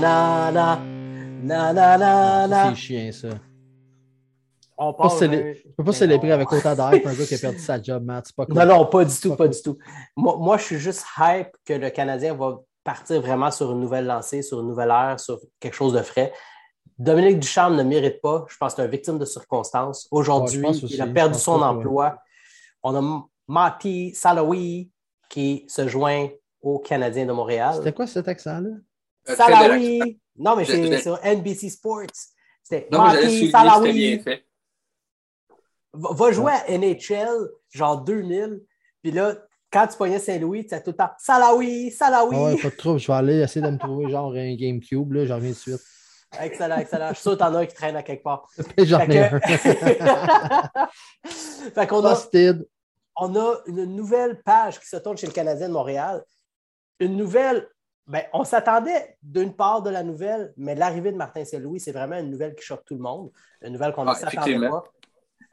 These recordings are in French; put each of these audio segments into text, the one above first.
na na na. Na na na. C'est chiant, ça. On Pas parle célé- Je peux pas célébrer avec autant d'hype un gars qui a perdu sa job, Matt. C'est pas cool. Non, non, pas du tout, Pas pas cool. du tout. Moi, moi, je suis juste hype que le Canadien va partir vraiment sur une nouvelle lancée, sur une nouvelle ère, sur quelque chose de frais. Dominique Ducharme ne mérite pas. Je pense que c'est un victime de circonstances. Aujourd'hui, Ouais, il a perdu son pas que- emploi. On a Mati Salawi qui se joint aux Canadiens de Montréal. C'était quoi cet accent-là? Accent. Salawi! Non, mais c'est sur NBC Sports. C'était bien Salawi. Va va jouer à NHL, genre 2000. Puis là, quand tu pognais Saint-Louis, tu as tout le temps Salawi, Salawi. Ouais, pas de trouble. Je vais aller essayer de me trouver genre un GameCube. Là, j'en reviens de suite. Excellent, excellent. Je suis sûr que t'en as un qui traîne à quelque part. J'en ai un. Fait qu'on a, on a une nouvelle page qui se tourne chez le Canadien de Montréal. Une nouvelle, ben, on s'attendait d'une part de la nouvelle, mais l'arrivée de Martin Saint-Louis, c'est vraiment une nouvelle qui choque tout le monde. Une nouvelle qu'on ne Ah, s'attendait pas.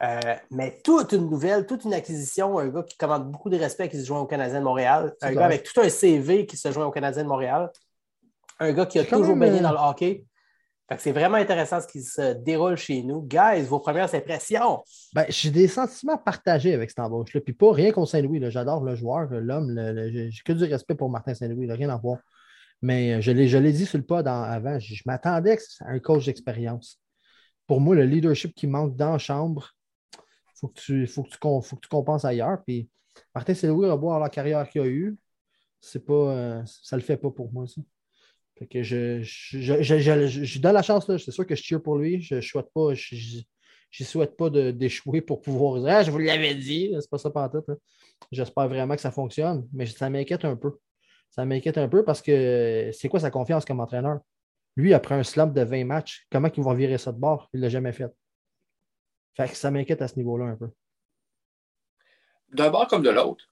Euh, mais toute une nouvelle, toute une acquisition, un gars qui commande beaucoup de respect qui se joint au Canadien de Montréal, un gars avec tout un CV qui se joint au Canadien de Montréal, un gars qui a toujours même, baigné euh, dans le hockey. Fait que c'est vraiment intéressant ce qui se déroule chez nous. Guys, vos premières impressions? Ben, j'ai des sentiments partagés avec cette embauche-là. Puis pas rien contre Saint-Louis. là. J'adore le joueur, l'homme. j'ai que du respect pour Martin Saint-Louis. Rien à voir. Mais euh, je l'ai dit sur le pod avant. Je, m'attendais à un coach d'expérience. Pour moi, le leadership qui manque dans la chambre, il faut, que tu- faut, faut que tu compenses ailleurs. Puis Martin beau avoir la carrière qu'il a eue. C'est pas, euh, ça le fait pas pour moi, ça. Fait que je, je, je, je, donne la chance. C'est sûr que je tire pour lui. Je ne souhaite pas. Je, souhaite pas d'échouer pour pouvoir dire Ah, je vous l'avais dit. C'est pas ça pantoute. J'espère vraiment que ça fonctionne. Mais ça m'inquiète un peu. Ça m'inquiète un peu parce que c'est quoi sa confiance comme entraîneur? Lui, après un slump de 20 matchs, comment il va virer ça de bord? Il ne l'a jamais fait. Fait que ça m'inquiète à ce niveau-là un peu. D'un bord comme de l'autre.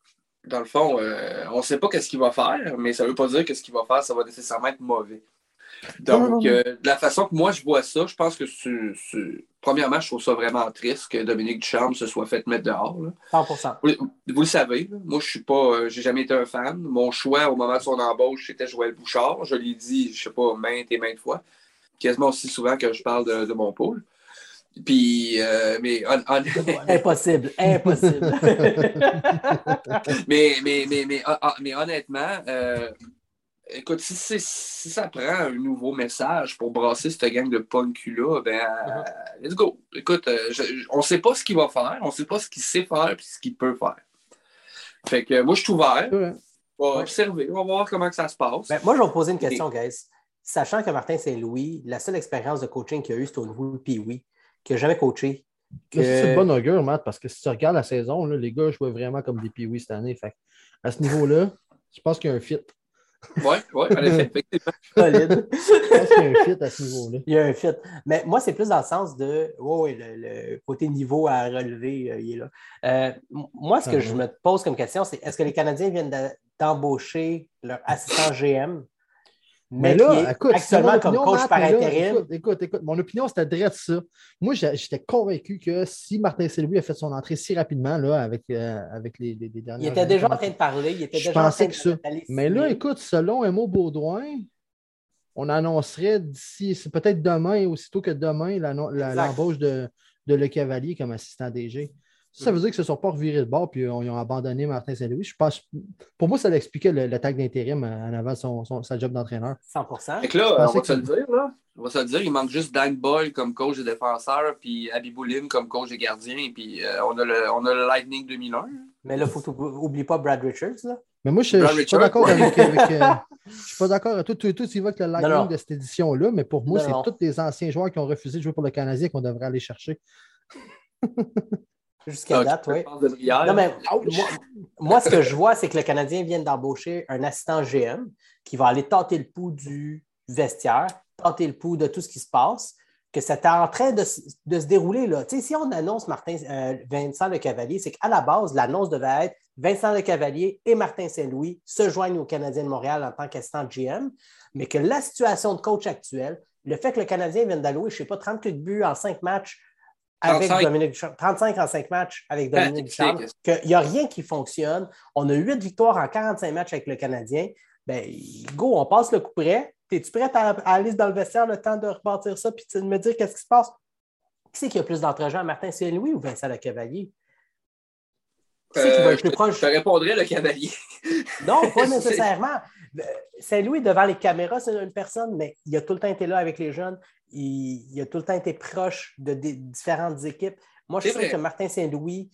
Dans le fond, euh, on ne sait pas qu'est-ce qu'il va faire, mais ça ne veut pas dire que ce qu'il va faire, ça va nécessairement être mauvais. Donc, euh, de la façon que moi je vois ça, je pense que premièrement, je trouve ça vraiment triste que Dominique Ducharme se soit fait mettre dehors. là. 100 Vous, vous le savez, là, moi je suis pas, euh, j'ai jamais été un fan. Mon choix au moment de son embauche, c'était Joël Bouchard. Je l'ai dit, je sais pas, maintes et maintes fois, quasiment aussi souvent que je parle de, de mon pôle. Puis, euh, mais, hon- Impossible, impossible. mais, mais, mais, mais, hon- hon- mais honnêtement, euh, écoute, si, ça prend un nouveau message pour brasser cette gang de punk là ben, euh, let's go. Écoute, euh, je- je- on ne sait pas ce qu'il va faire, on ne sait pas ce qu'il sait faire et ce qu'il peut faire. Fait que moi, je suis ouvert. Ouais. On va Ouais. observer, on va voir comment que ça se passe. Ben, moi, je vais vous poser une question, guys. Sachant que Martin Saint-Louis, la seule expérience de coaching qu'il a eue, c'est au niveau Pee-Wee, qu'il n'a jamais coaché. Que- C'est de bonne augure, Matt, parce que si tu regardes la saison, là, les gars jouaient vraiment comme des piouis cette année. Fait à ce niveau-là, je pense qu'il y a un fit. Oui, oui, en effet, effectivement. Solide. Qu'il y a un fit à ce niveau-là. Il y a un fit. Mais moi, c'est plus dans le sens de oui, le, le côté niveau à relever, euh, il est là. Euh, moi, ce que Ah je ouais. me pose comme question, c'est est-ce que les Canadiens viennent d'embaucher leur assistant GM, mais, Mais là, écoute, actuellement comme coach Matt, par intérim? Écoute, écoute, écoute, mon opinion, c'était direct ça. Moi, j'étais convaincu que si Martin Saint-Louis a fait son entrée si rapidement là, avec, euh, avec les, les, les dernières Il était déjà en train de parler, il était Je déjà en train pensais de que ça. Mais là, écoute, selon Emo Baudouin, on annoncerait d'ici, c'est peut-être demain, aussitôt que demain, l'embauche de, de Le Cavalier comme assistant DG. Ça, veut dire qu'ils ne se sont pas revirés de bord puis on- ils ont abandonné Martin Saint-Louis. Je pense, pour moi, ça l'expliquait le- l'attaque d'intérim en avant de son, son- sa job d'entraîneur. 100 Fait que là, on va se que- le dire, là. On va se le dire, il manque juste Dan Boyle comme coach des défenseurs, puis Abiboulim comme coach des gardiens, puis euh, on, a le, on a le Lightning 2001. Mais là, il faut n'oublie pas Brad Richards. Là. Mais moi, je ne suis pas d'accord avec. avec, euh, je suis pas d'accord. Tout, tout, tout y va avec le lightning non. de cette édition-là, mais pour moi, c'est tous les anciens joueurs qui ont refusé de jouer pour le Canadien qu'on devrait aller chercher. Jusqu'à Ah, date, oui. Non, mais moi, moi, ce que je vois, c'est que le Canadien vient d'embaucher un assistant GM qui va aller tâter le pouls du vestiaire, tâter le pouls de tout ce qui se passe, que c'est en train de, se- de se dérouler. Là. Si on annonce Martin, euh, Vincent Le Cavalier, c'est qu'à la base, l'annonce devait être Vincent Le Cavalier et Martin Saint-Louis se joignent aux Canadiens de Montréal en tant qu'assistant GM, mais que la situation de coach actuelle, le fait que le Canadien vienne d'allouer, je ne sais pas, 30 buts en 5 matchs avec 35. Dominique Ducharme, 35 en 5 matchs avec Dominique Ah, Ducharme, c'est- qu'il n'y a rien qui fonctionne. On a 8 victoires en 45 matchs avec le Canadien. Ben, go, on passe le coup près. Es-tu prête à, aller dans le vestiaire le temps de repartir ça puis de me dire qu'est-ce qui se passe? Qui c'est qui a plus d'entre-gens, Martin? Saint-Louis ou Vincent Le Cavalier? Qui c'est qui va être plus proche? Je répondrais Le Cavalier. non, pas nécessairement. Saint-Louis, devant les caméras, c'est une personne, mais il a tout le temps été là avec les jeunes. Il, a tout le temps été proche de différentes équipes. Moi, je trouve que Martin Saint-Louis,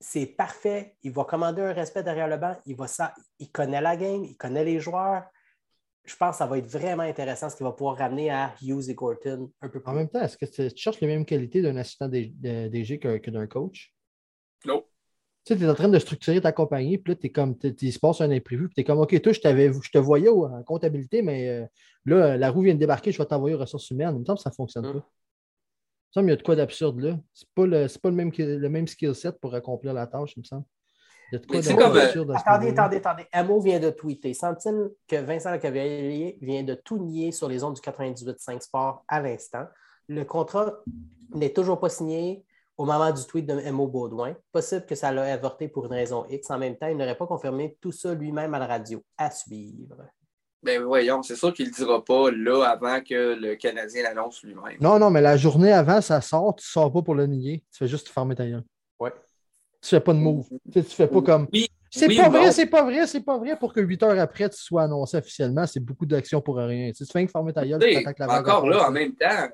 c'est parfait. Il va commander un respect derrière le banc. Il, va ça, il connaît la game, il connaît les joueurs. Je pense que ça va être vraiment intéressant ce qu'il va pouvoir ramener à Hughes et Gorton un peu plus. En même temps, est-ce que tu cherches les mêmes qualités d'un assistant DG que, d'un coach? Non. Tu sais, tu es en train de structurer ta compagnie, puis là, es comme, il se passe un imprévu, puis tu es comme, OK, toi, je, je te voyais en comptabilité, mais euh, là, la roue vient de débarquer, je vais t'envoyer aux ressources humaines. En même temps, ça ne fonctionne hum. pas. Il me il y a de quoi d'absurde là. C'est pas, le, pas le, même, le même skill set pour accomplir la tâche, il me semble. Il y a de quoi d'absurde. Attendez, attendez, attendez. Amo vient de tweeter. Sent-il que Vincent Lecavalier vient de tout nier sur les ondes du 98.5 Sport à l'instant? Le contrat n'est toujours pas signé au moment du tweet de Mo Baudouin. Possible que ça l'a avorté pour une raison X. En même temps, il n'aurait pas confirmé tout ça lui-même à la radio. À suivre. Ben voyons, c'est sûr qu'il ne le dira pas là avant que le Canadien l'annonce lui-même. Non, non, mais la journée avant, ça sort, tu ne sors pas pour le nier. Tu fais juste fermer ta gueule. Ouais. Tu fais pas de move. Tu, ne fais pas comme. Oui, c'est pas vrai, c'est pas vrai, c'est pas vrai pour que 8 heures après, tu sois annoncé officiellement. C'est beaucoup d'actions pour rien. Tu, fais que fermer ta gueule, tu la Encore là, en même temps,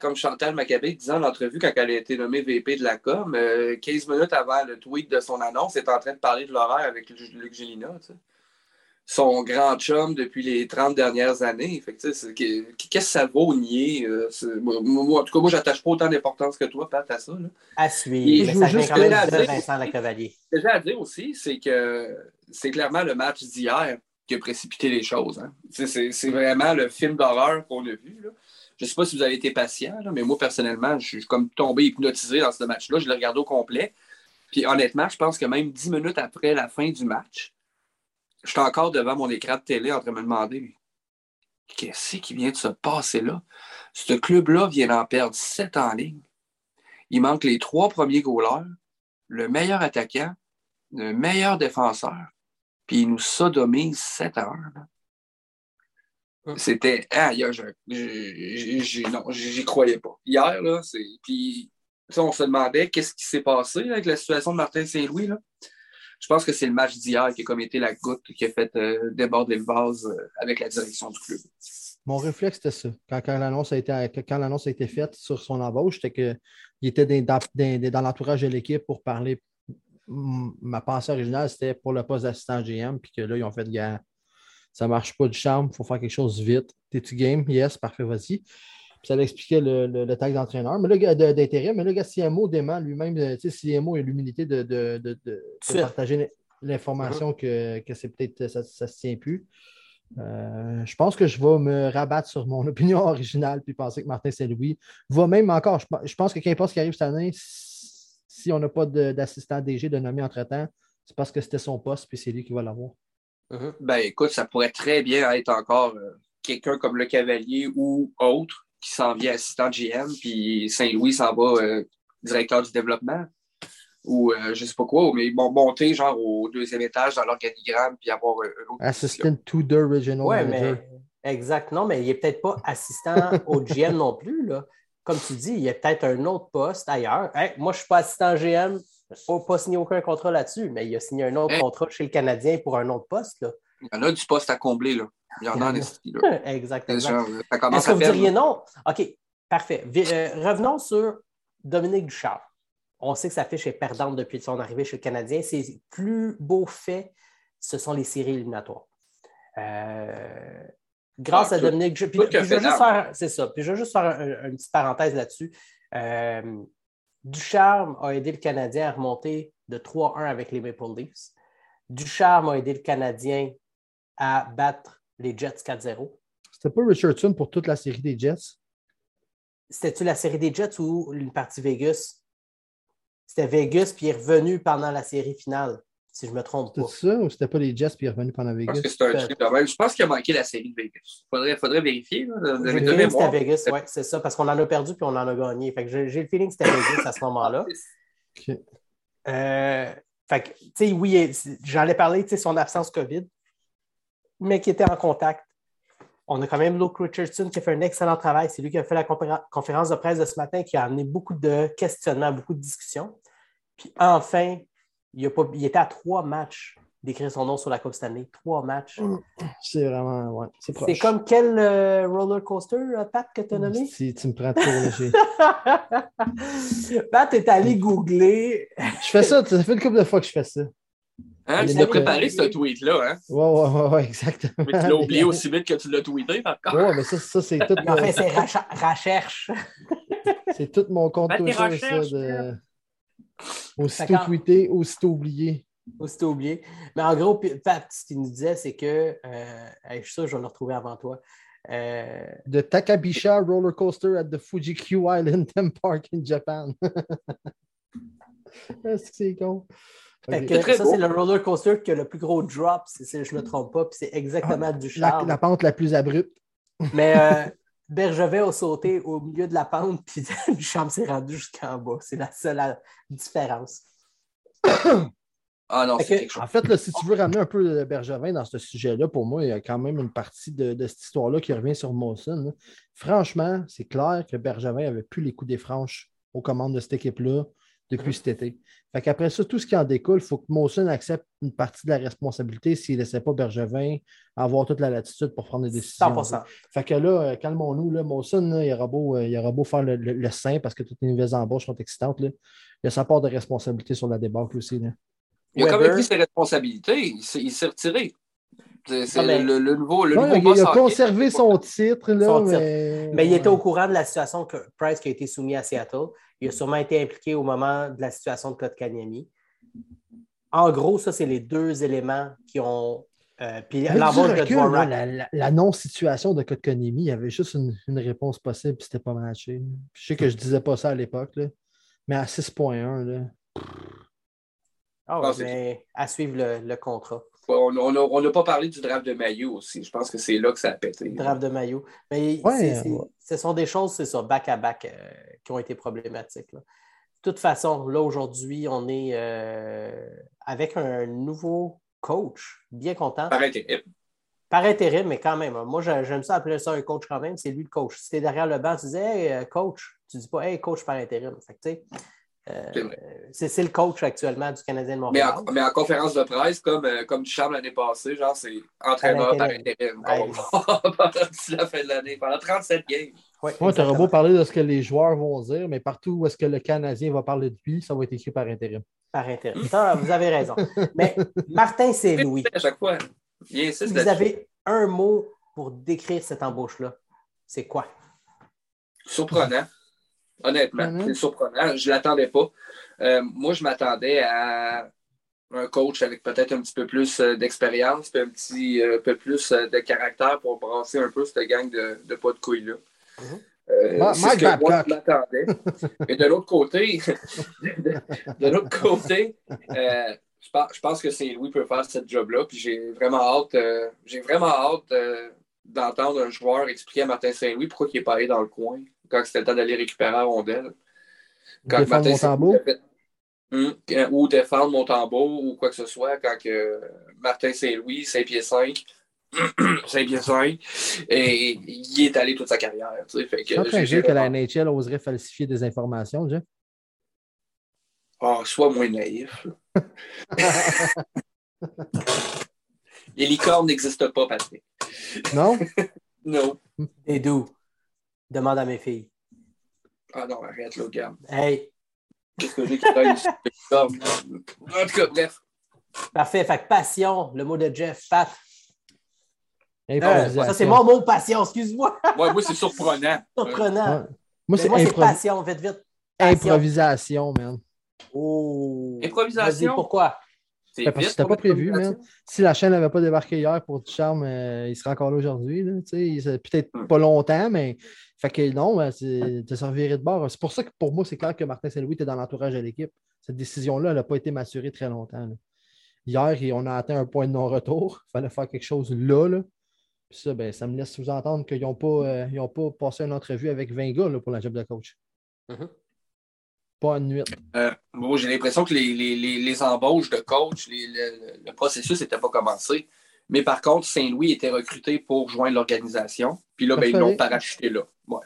comme Chantal Maccabé disait en l'entrevue quand elle a été nommée VP de la com, 15 euh, minutes avant le tweet de son annonce, elle est en train de parler de l'horaire avec Luc Gélina son grand chum depuis les 30 dernières années. qu'est-ce que ça vaut nier? Euh, moi, en tout cas, moi, j'attache pas autant d'importance que toi, Pat, à ça. À suivre. Quand même dire, Vincent Lecavalier. Ce que j'ai à dire aussi, c'est que c'est clairement le match d'hier qui a précipité les choses. Hein. C'est vraiment le film d'horreur qu'on a vu. Je ne sais pas si vous avez été patient, mais moi, personnellement, je suis comme tombé hypnotisé dans ce match-là. Je l'ai regardé au complet. Puis honnêtement, je pense que même dix minutes après la fin du match, je suis encore devant mon écran de télé en train de me demander qu'est-ce qui vient de se passer là? Ce club-là vient d'en perdre sept en ligne. Il manque les trois premiers goalers, le meilleur attaquant, le meilleur défenseur, puis il nous sodomise sept heures. C'était. Ah, hier, je, non, j'y croyais pas. Hier, là, c'est. Puis, on se demandait qu'est-ce qui s'est passé avec la situation de Martin Saint-Louis. Là je pense que c'est le match d'hier qui a comme été la goutte qui a fait euh, déborder le vase euh, avec la direction du club. Mon réflexe, c'était ça. Quand, l'annonce a, été, faite sur son embauche, c'était qu'il était dans, l'entourage de l'équipe pour parler. Ma pensée originale, c'était pour le poste d'assistant GM, puis que là, ils ont fait, gars, ça marche pas du charme, il faut faire quelque chose vite. T'es-tu game? Yes, parfait, vas-y ça l'expliquait le, le, le tag d'entraîneur, mais là, d'intérêt. Mais là, gars, CMO dément lui-même, tu sais, CMO a l'humilité de, de, de, de partager l'information que, que c'est peut-être ça ne se tient plus. Euh, je pense que je vais me rabattre sur mon opinion originale puis penser que Martin Saint-Louis va même encore. Je, pense que qu'importe ce qui arrive cette année, si on n'a pas d'assistant DG de nommé entre-temps, c'est parce que c'était son poste puis c'est lui qui va l'avoir. Mm-hmm. Ben écoute, ça pourrait très bien être encore euh, quelqu'un comme le Cavalier ou autre qui s'en vient assistant GM, puis Saint-Louis s'en va euh, directeur du développement ou euh, je sais pas quoi, mais ils vont monter genre au deuxième étage dans l'organigramme puis avoir un autre. Assistant to the original ouais, Mais, exact. Non, mais il n'est peut-être pas assistant au GM non plus. Là. Comme tu dis, il y a peut-être un autre poste ailleurs. moi, je ne suis pas assistant GM, je n'ai pas signé aucun contrat là-dessus, mais il a signé un autre contrat chez le Canadien pour un autre poste. Là. Il y en a du poste à combler. Là. Il y en a en esti. Exactement. Est-ce que vous diriez non? OK, parfait. Euh, revenons sur Dominique Ducharme. On sait que sa fiche est perdante depuis son arrivée chez le Canadien. Ses plus beaux faits, ce sont les séries éliminatoires. Euh, grâce ah, à Dominique Puis, je vais juste faire, c'est ça. Puis je vais juste faire une petite parenthèse là-dessus. Euh, Ducharme a aidé le Canadien à remonter de 3-1 avec les Maple Leafs. Ducharme a aidé le Canadien à battre les Jets 4-0. C'était pas Richardson pour toute la série des Jets? C'était-tu la série des Jets ou une partie Vegas? C'était Vegas, puis il est revenu pendant la série finale, si je me trompe pas. C'était ça ou c'était pas les Jets, puis il est revenu pendant Vegas? Je pense, je pense qu'il a manqué la série de Vegas. Il faudrait, vérifier. C'était Vegas, oui, c'est ça, parce qu'on en a perdu puis on en a gagné. j'ai le feeling que c'était Vegas à ce moment-là. Euh, fait que, tu sais, oui, j'en ai parlé, tu sais, son absence COVID mais qui était en contact. on a quand même Luke Richardson qui a fait un excellent travail. C'est lui qui a fait la conférence de presse de ce matin, qui a amené beaucoup de questionnements, beaucoup de discussions. Puis enfin, il, a pas, il était à trois matchs d'écrire son nom sur la Coupe Stanley. Trois matchs. Mm. C'est vraiment, ouais, c'est C'est comme quel euh, roller coaster, euh, Pat, que tu as nommé? Si tu me prends trop léger. Pat est allé googler. je fais ça, ça fait une couple de fois que je fais ça. Hein, tu as préparé ce tweet-là, hein? Oui, oui, oui, ouais, exactement. Mais tu l'as oublié aussi vite que tu l'as tweeté, par contre. Oui, mais ça, ça c'est tout. Mon... Enfin, c'est recherche. c'est tout mon compte Twitter, ça. De... Aussitôt tweeté, aussitôt oublié. Aussitôt oublié. Mais en gros, Pat, ce qu'il nous disait, c'est que, euh, je suis sûr, je vais le retrouver avant toi. Euh... The Takabisha roller coaster at the Fuji-Q Island Theme Park in Japan. Est-ce que c'est con? Que, ça, c'est le roller coaster qui a le plus gros drop, si je ne me trompe pas, puis c'est exactement ah, du charme. La, pente la plus abrupte. Mais euh, Bergevin a sauté au milieu de la pente, puis Duchamp s'est rendu jusqu'en bas. C'est la seule différence. Ah non, c'est En fait, là, si tu veux ramener un peu Bergevin dans ce sujet-là, pour moi, il y a quand même une partie de, cette histoire-là qui revient sur Mawson. Franchement, c'est clair que Bergevin n'avait plus les coups des franches aux commandes de cette équipe-là depuis cet été. Fait qu'après ça, tout ce qui en découle, il faut que Mawson accepte une partie de la responsabilité s'il ne laissait pas Bergevin avoir toute la latitude pour prendre des décisions. 100%. Fait que là, euh, calmons-nous. Là, Mawson, il, aura beau, euh, il aura beau faire le, le, sein parce que toutes les nouvelles embauches sont excitantes. Là. Il a sa part de responsabilité sur la débâcle aussi. Là. Il a quand même pris ses responsabilités. Il s'est retiré. C'est le, le, nouveau. Le nouveau il, a conservé son titre. Là, Mais... mais... il était au courant de la situation que Price qui a été soumis à Seattle. Il a sûrement été impliqué au moment de la situation de Kotkaniemi. En gros, ça, c'est les deux éléments qui ont. Euh, puis l'embauche de La, non-situation de Kotkaniemi, il y avait juste une, réponse possible, puis c'était pas matché. Je sais que je disais pas ça à l'époque, mais à 6.1, ah, ah mais à suivre le, contrat. On n'a pas parlé du draft de maillot aussi. Je pense que c'est là que ça a pété. Draft de maillot. Mais ce sont des choses, c'est ça, back-à-back, euh, qui ont été problématiques. De toute façon, là, aujourd'hui, on est euh, avec un nouveau coach, bien content. Par intérim. Par intérim, mais quand même. Hein. Moi, j'aime ça appeler ça un coach quand même. C'est lui le coach. Si tu es derrière le banc, tu dis Hey, euh, coach. Tu dis pas Hey, coach par intérim. Fait euh, c'est le coach actuellement du Canadien de Montréal. Mais en, conférence de presse, comme, euh, comme Duchamp l'année passée, genre c'est entraîneur par intérim. pendant la fin de l'année, pendant 37 games. Oui, tu auras beau parler de ce que les joueurs vont dire, mais partout où est-ce que le Canadien va parler de lui, ça va être écrit par intérim. Par intérim. vous avez raison. Mais Martin, c'est Louis. À chaque fois. vous avez un mot pour décrire cette embauche-là. C'est quoi? Surprenant. Honnêtement, mm-hmm. c'est surprenant. Je ne l'attendais pas. Euh, moi, je m'attendais à un coach avec peut-être un petit peu plus euh, d'expérience, un petit euh, peu plus de caractère pour brasser un peu cette gang de, de pas de couilles-là. C'est ce que moi, je m'attendais. Et de l'autre côté, de, l'autre côté, je pense, que c'est Louis peut faire cette job-là. Puis j'ai vraiment hâte, j'ai vraiment hâte d'entendre un joueur expliquer à Martin Saint-Louis pourquoi il est pas allé dans le coin quand c'était le temps d'aller récupérer la rondelle. Quand défendre Martin mon hum, ou défendre mon tambour ou quoi que ce soit, quand que Martin Saint-Louis, 5 pieds 5, 5 pieds 5, et il est allé toute sa carrière. Tu sais, fait que, que la NHL oserait falsifier des informations, Jeff? Ah, oh, sois moins naïf. Les licornes n'existent pas, Patrick. Non? non. Et d'où? Demande à mes filles. Ah non, arrête, là, regarde. Hey! Qu'est-ce que j'ai qui En tout cas, bref. Parfait. Fait que passion, le mot de Jeff, Pat. Euh, ça, c'est mon mot passion, excuse-moi. ouais, moi, c'est surprenant. surprenant. Moi, c'est passion, vite, vite. Improvisation, man. Oh. Improvisation? Pourquoi? Parce que c'était pas prévu, man. Si la chaîne n'avait pas débarqué hier pour Ducharme, euh, il serait encore là aujourd'hui. Peut-être hmm. pas longtemps, mais fait que non, ben, tu servirais de bord. C'est pour ça que pour moi, c'est clair que Martin Saint-Louis était dans l'entourage de l'équipe. Cette décision-là, elle n'a pas été maturée très longtemps. Hier, on a atteint un point de non-retour. Il fallait faire quelque chose là. là. Puis ça, ben, ça me laisse sous-entendre qu'ils n'ont pas, euh, pas passé une entrevue avec 20 gars pour la job de coach. Mm-hmm pas nuit. Euh, j'ai l'impression que les, embauches de coach, le, processus n'était pas commencé. Mais par contre, Saint-Louis était recruté pour joindre l'organisation. Puis là, ben, ils l'ont parachuté là. Ouais.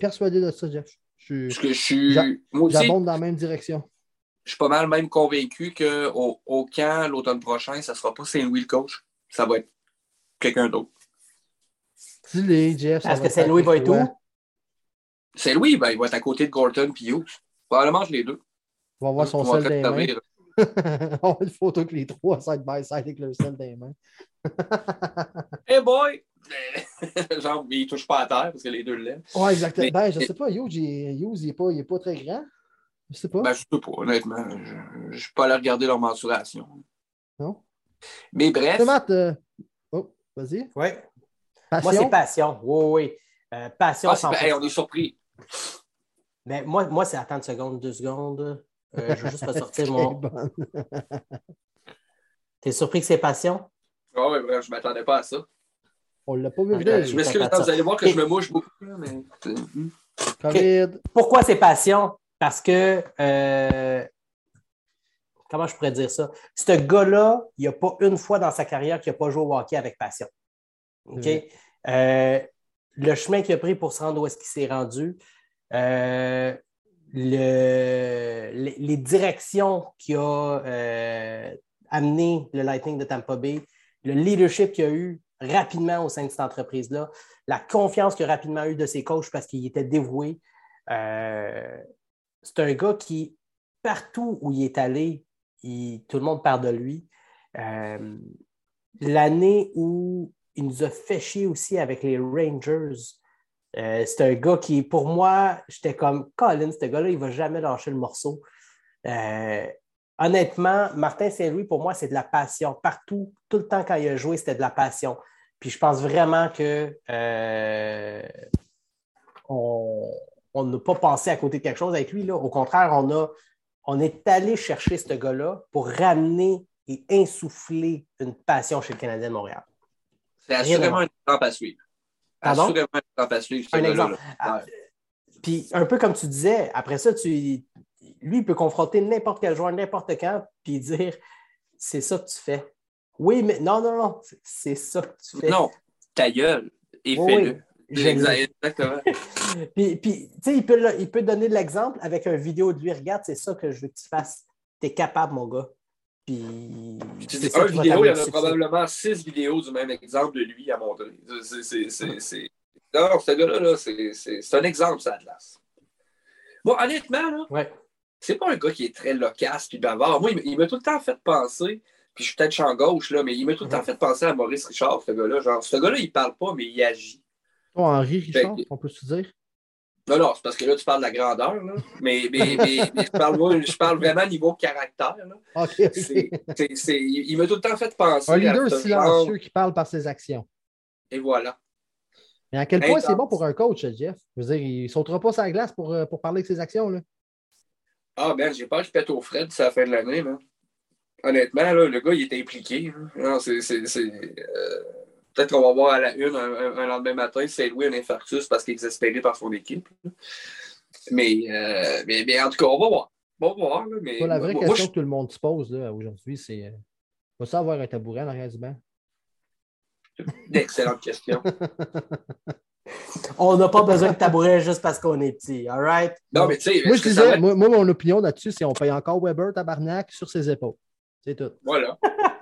Persuadé de ça, Jeff. Je Parce que je suis. Moi aussi, J'abonde dans la même direction. je suis pas mal même convaincu qu'au au camp l'automne prochain, ça sera pas Saint-Louis le coach. Ça va être quelqu'un d'autre. Dis-les, Jeff. que Saint-Louis va être où? Saint-Louis, ben, il va être à côté de Gorton puis Hughes. Probablement entre les deux. On va voir son sel les mains. On a une photo avec les trois side by side avec le sel dans les mains. Hey boy! Genre, il touche pas à terre parce que les deux le lèvent. Ouais, exactement. Mais- ben, je sais pas, Hughes, il, Hughes, il est pas, il est pas très grand. Je sais pas. Ben, je sais pas, honnêtement. Je ne suis pas allé regarder leur mensuration. non? Mais bref, Matt, euh, oh, vas-y. Oui. Passion. Moi, c'est passion? Oui, oui. Euh, passion ah, c'est- 100%. hey, on est surpris. Mais moi, moi c'est attendre une seconde, deux secondes. Euh, je veux juste ressortir mon. T'es surpris que c'est passion? Ah ouais, bref, je m'attendais pas à ça. On l'a pas vu venir. Je m'excuse, vous allez voir que Et- je me mouche beaucoup. là, Mais... Pourquoi c'est passion? Parce que. euh, comment je pourrais dire ça? Ce gars-là, il n'y a pas une fois dans sa carrière qu'il n'a pas joué au hockey avec passion. OK? Euh, le chemin qu'il a pris pour se rendre où est-ce qu'il s'est rendu, euh, le- les, directions qu'il a euh, amené le Lightning de Tampa Bay, le leadership qu'il a eu rapidement au sein de cette entreprise-là, la confiance qu'il a rapidement eu de ses coachs parce qu'il était dévoué. Euh, c'est un gars qui, partout où il est allé, tout le monde parle de lui. L'année où il nous a fait chier aussi avec les Rangers, euh, c'est un gars qui, pour moi, j'étais comme Colin, ce gars-là, il ne va jamais lâcher le morceau. Euh, honnêtement, Martin Saint-Louis, pour moi, c'est de la passion. Partout, tout le temps quand il a joué, c'était de la passion. Puis je pense vraiment que euh, on n'a pas pensé à côté de quelque chose avec lui. Là. Au contraire, on, a, on est allé chercher ce gars-là pour ramener et insuffler une passion chez le Canadien de Montréal. C'est assurément à un exemple à suivre. Pardon? Un exemple suivre. Un. Ah, Puis un peu comme tu disais, après ça, tu, lui, il peut confronter n'importe quel joueur, n'importe quand, puis dire c'est ça que tu fais. Oui, mais non, non, non, c'est- ça que tu fais. Non, ta gueule et Oui, fais-le. Exactement. Puis, puis, tu sais, il peut, il peut donner de l'exemple avec une vidéo de lui. Regarde, c'est ça que je veux que tu fasses. T'es capable, mon gars. Puis, c'est un vidéo, il y en a probablement six vidéos du même exemple de lui à montrer. C'est- c'est- c'est- c'est- Non, ce gars-là, là, c'est c'est- c'est un exemple, ça, Atlas. Bon, honnêtement, là, Ouais. c'est pas un gars qui est très loquace puis bavard. Moi, il, il m'a tout le temps fait penser, puis je suis peut-être champ gauche, là, mais il m'a tout le temps Mhm. fait penser à Maurice Richard, ce gars-là. Genre, ce gars-là, il parle pas, mais il agit. Toi, Henri Richard, que- on peut se dire? Non, non, c'est parce que là, tu parles de la grandeur, là. Mais, mais, mais, mais je, parle, je vraiment niveau caractère, là. OK, OK. C'est- c'est- c'est- il il m'a tout le temps fait penser Un leader à silencieux qui parle par ses actions. et voilà. Mais à quel point c'est bon pour un coach, Jeff? Je veux dire, il ne sautera pas sa glace pour, euh, pour parler de ses actions. Là. Ah, ben, j'ai peur qu'il pète au frais d'ici la fin de l'année, là. Honnêtement, là, le gars, il est impliqué. Non, c'est, euh, Peut-être qu'on va voir à la une un, un- un lendemain matin, c'est Louis un infarctus parce qu'il est exaspéré par son équipe. Mais, euh, mais, mais en tout cas, on va voir. On va voir. Là, mais, la vraie moi, moi, question je- que tout le monde se pose aujourd'hui, c'est euh, va-tu avoir un tabouret en arrière du banc? D'excellentes questions. On n'a pas besoin de tabouret juste parce qu'on est petit. All right? Non, mais tu sais, Moi, je ça va disais, moi, moi, mon opinion là-dessus, c'est on paye encore Weber, tabarnak, sur ses épaules. C'est tout. Voilà.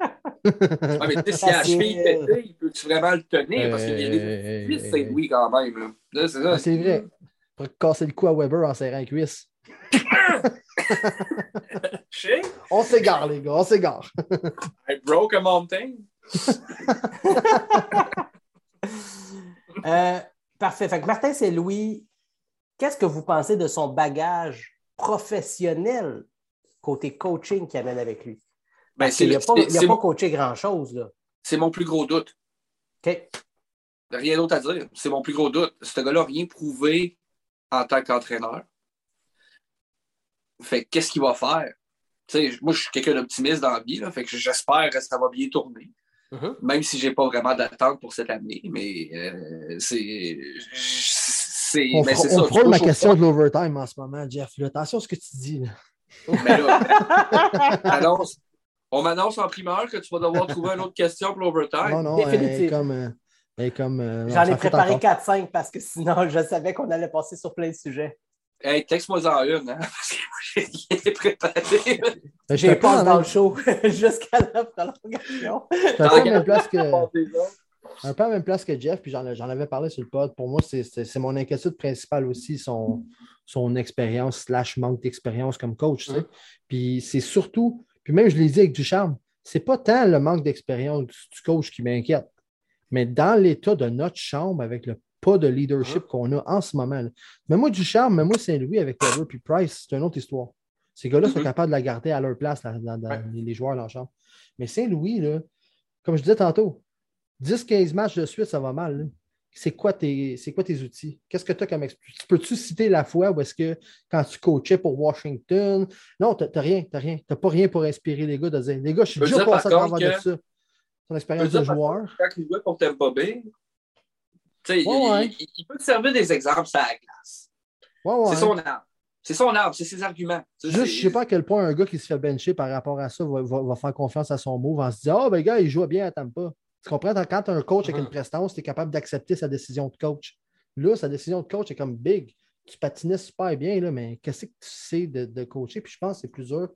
Ah, mais tu sais, si la cheville est pétée, il peut-tu vraiment le tenir? Parce qu'il y a des Euh, cuisses, c'est Louis quand même. Là. Là, c'est ça. Ah, c'est vrai. Pour casser le cou à Weber en serrant les cuisses. On s'égare, les gars, on s'égare. I broke a mountain. Euh, parfait. Fait que Martin Saint-Louis, qu'est-ce que vous pensez de son bagage professionnel côté coaching qu'il amène avec lui? Ben, qu'il n'a pas, il a coaché grand-chose. c'est mon plus gros doute. OK? Rien d'autre à dire. C'est mon plus gros doute. Ce gars-là n'a rien prouvé en tant qu'entraîneur. Fait que qu'est-ce qu'il va faire? Moi, je suis quelqu'un d'optimiste dans la vie, là, fait que j'espère que ça va bien tourner. Mhm. Même si j'ai pas vraiment d'attente pour cette année, mais euh, c'est. On, mais on ça, frôle toujours question de l'overtime en ce moment, Jeff. là. Attention à ce que tu dis. là. pas. Mais là, annonce, On m'annonce en primeur que tu vas devoir trouver une autre question pour l'overtime. Non, non, Définitive. comme. euh, comme euh, J'en ai préparé encore. 4-5 parce que sinon, je savais qu'on allait passer sur plein de sujets. Hey, texte-moi en une, hein, parce que moi, j'ai préparé. Ben, J'ai pas dans même- le show jusqu'à la prolongation. j'étais un peu même place que. un peu à la même place que Jeff, puis j'en avais parlé sur le pod. Pour moi, c'est- mon inquiétude principale aussi, son, son expérience slash manque d'expérience comme coach. Puis c'est surtout, puis même je l'ai dit avec Ducharme, c'est pas tant le manque d'expérience du, du coach qui m'inquiète, mais dans l'état de notre chambre avec le pas de leadership qu'on a en ce moment. Mais moi, Ducharme, mais moi, Saint-Louis avec Weber puis Price, c'est une autre histoire. Ces gars-là sont Mhm. capables de la garder à leur place, dans, dans Ouais. les, les joueurs dans la chambre. Mais Saint-Louis, comme je disais tantôt, 10-15 matchs de suite, ça va mal. là. C'est quoi, tes, quoi tes outils? Qu'est-ce que tu as comme expérience? Peux-tu citer la fois où est-ce que quand tu coachais pour Washington? Non, tu n'as rien, t'as rien. Tu n'as pas rien pour inspirer les gars de dire Les gars, je suis déjà passé à par travers de ça. Ton expérience de joueur. Quand il jouait pour Tampa Bay, tu Ouais, il, ouais. il- il peut te servir des exemples sur la glace. Ouais. C'est son arme. C'est son arme, c'est ses arguments. Ça, Juste, c'est- je ne sais pas à quel point un gars qui se fait bencher par rapport à ça va, va- va faire confiance à son move en se disant Ah, ben, gars, il joue bien à Tampa. Tu comprends? Quand tu as un coach avec une prestance, tu es capable d'accepter sa décision de coach. Là, sa décision de coach est comme big. Tu patinais super bien, là, mais qu'est-ce que tu sais de, de coacher? Puis je pense que c'est plus dur.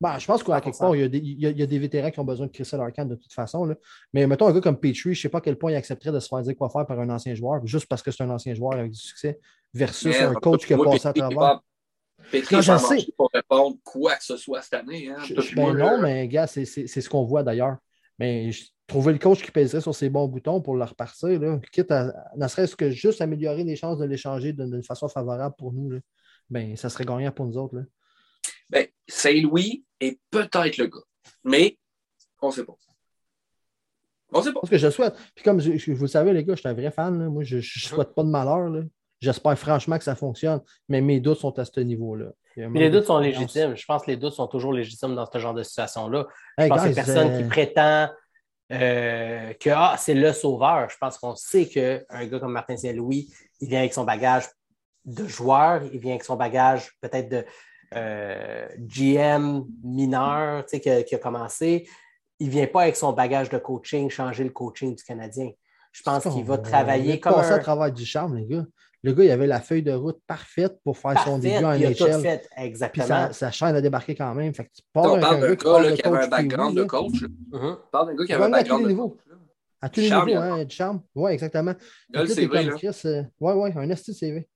Ben, je pense qu'à quelque part, il y, a des, il y a- il y a des vétérans qui ont besoin de leur camp de toute façon. là. Mais mettons un gars comme Petrie, je ne sais pas à quel point il accepterait de se faire dire quoi faire par un ancien joueur, juste parce que c'est un ancien joueur avec du succès, versus Mais, un coach qui a passé à travers. Petrie je sais. pour répondre quoi que ce soit cette année. Hein. Je- ben moi, non, là, mais gars, c'est ce qu'on voit d'ailleurs. Mais je- trouver le coach qui pèserait sur ses bons boutons pour le repartir, là, quitte à ne serait-ce que juste améliorer les chances de l'échanger d'une d'une façon favorable pour nous, là, ben, ça serait gagnant pour nous autres. Là. ben, Saint-Louis est peut-être le gars. Mais on ne sait pas. On ne sait pas. Parce que je le souhaite. Puis comme je- je- vous le savez, les gars, je suis un vrai fan. là. Moi, je ne souhaite pas de malheur. là. J'espère franchement que ça fonctionne. Mais mes doutes sont à ce niveau-là. Les doutes sont légitimes. Je pense que les doutes sont toujours légitimes dans ce genre de situation-là. Hey, Je pense guys, n'y a personne euh, qui prétend euh, que ah, c'est le sauveur. Je pense qu'on sait qu'un gars comme Martin Saint-Louis, il vient avec son bagage de joueur, il vient avec son bagage peut-être de euh, GM mineur tu sais, qui, a, qui a commencé. Il ne vient pas avec son bagage de coaching, changer le coaching du Canadien. Je pense qu'il va on- travailler on comme passé un... à travers du charme, les gars. Le gars, il avait la feuille de route parfaite pour faire son début en il a tout NHL. fait, Puis exactement. sa, sa chaîne a débarqué quand même. Fait que tu On avec parle un d'un gars qui avait un background de coach. Mhm. On parle d'un gars qui avait un gagne à tous background les de niveaux. coach. À tous les Charme, niveaux, hein, du charme. Oui, exactement. Il a le Puis là, t'es CV, euh, ouais, ouais, un esti de CV.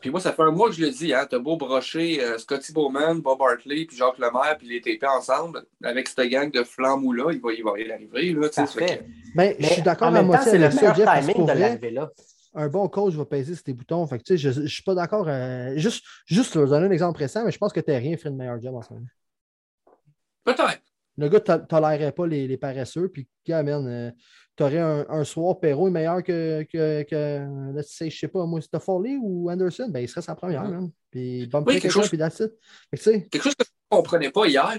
Puis moi, ça fait un mois que je le dis, hein, t'as beau brocher euh, Scotty Bowman, Bob Hartley, puis Jacques Lemaire, puis les TP ensemble, avec cette gang de flambous-là, il va, il va y arriver. Là, tu sais, ça fait Parfait. ben, je Mais suis d'accord à moitié c'est le avec ça, Jeff, parce timing de vrai, l'arriver là. Un bon coach va peser sur tes boutons. Fait que, tu sais, je ne suis pas d'accord. euh, juste, juste leur donner un exemple récent, mais je pense que Terrien ferait le meilleur job en ce moment. Peut-être. Le gars ne tolérerait pas les, les paresseux. Puis, gars, man, tu aurais un, un soir, Perrault est meilleur que, que, que let's say, je sais pas, moi, c'était Foley ou Anderson, ben, il serait sa première. Puis, il bumperait Oui, quelque chose- puis that's it. Fait que, tu sais, Quelque chose que je ne comprenais pas hier,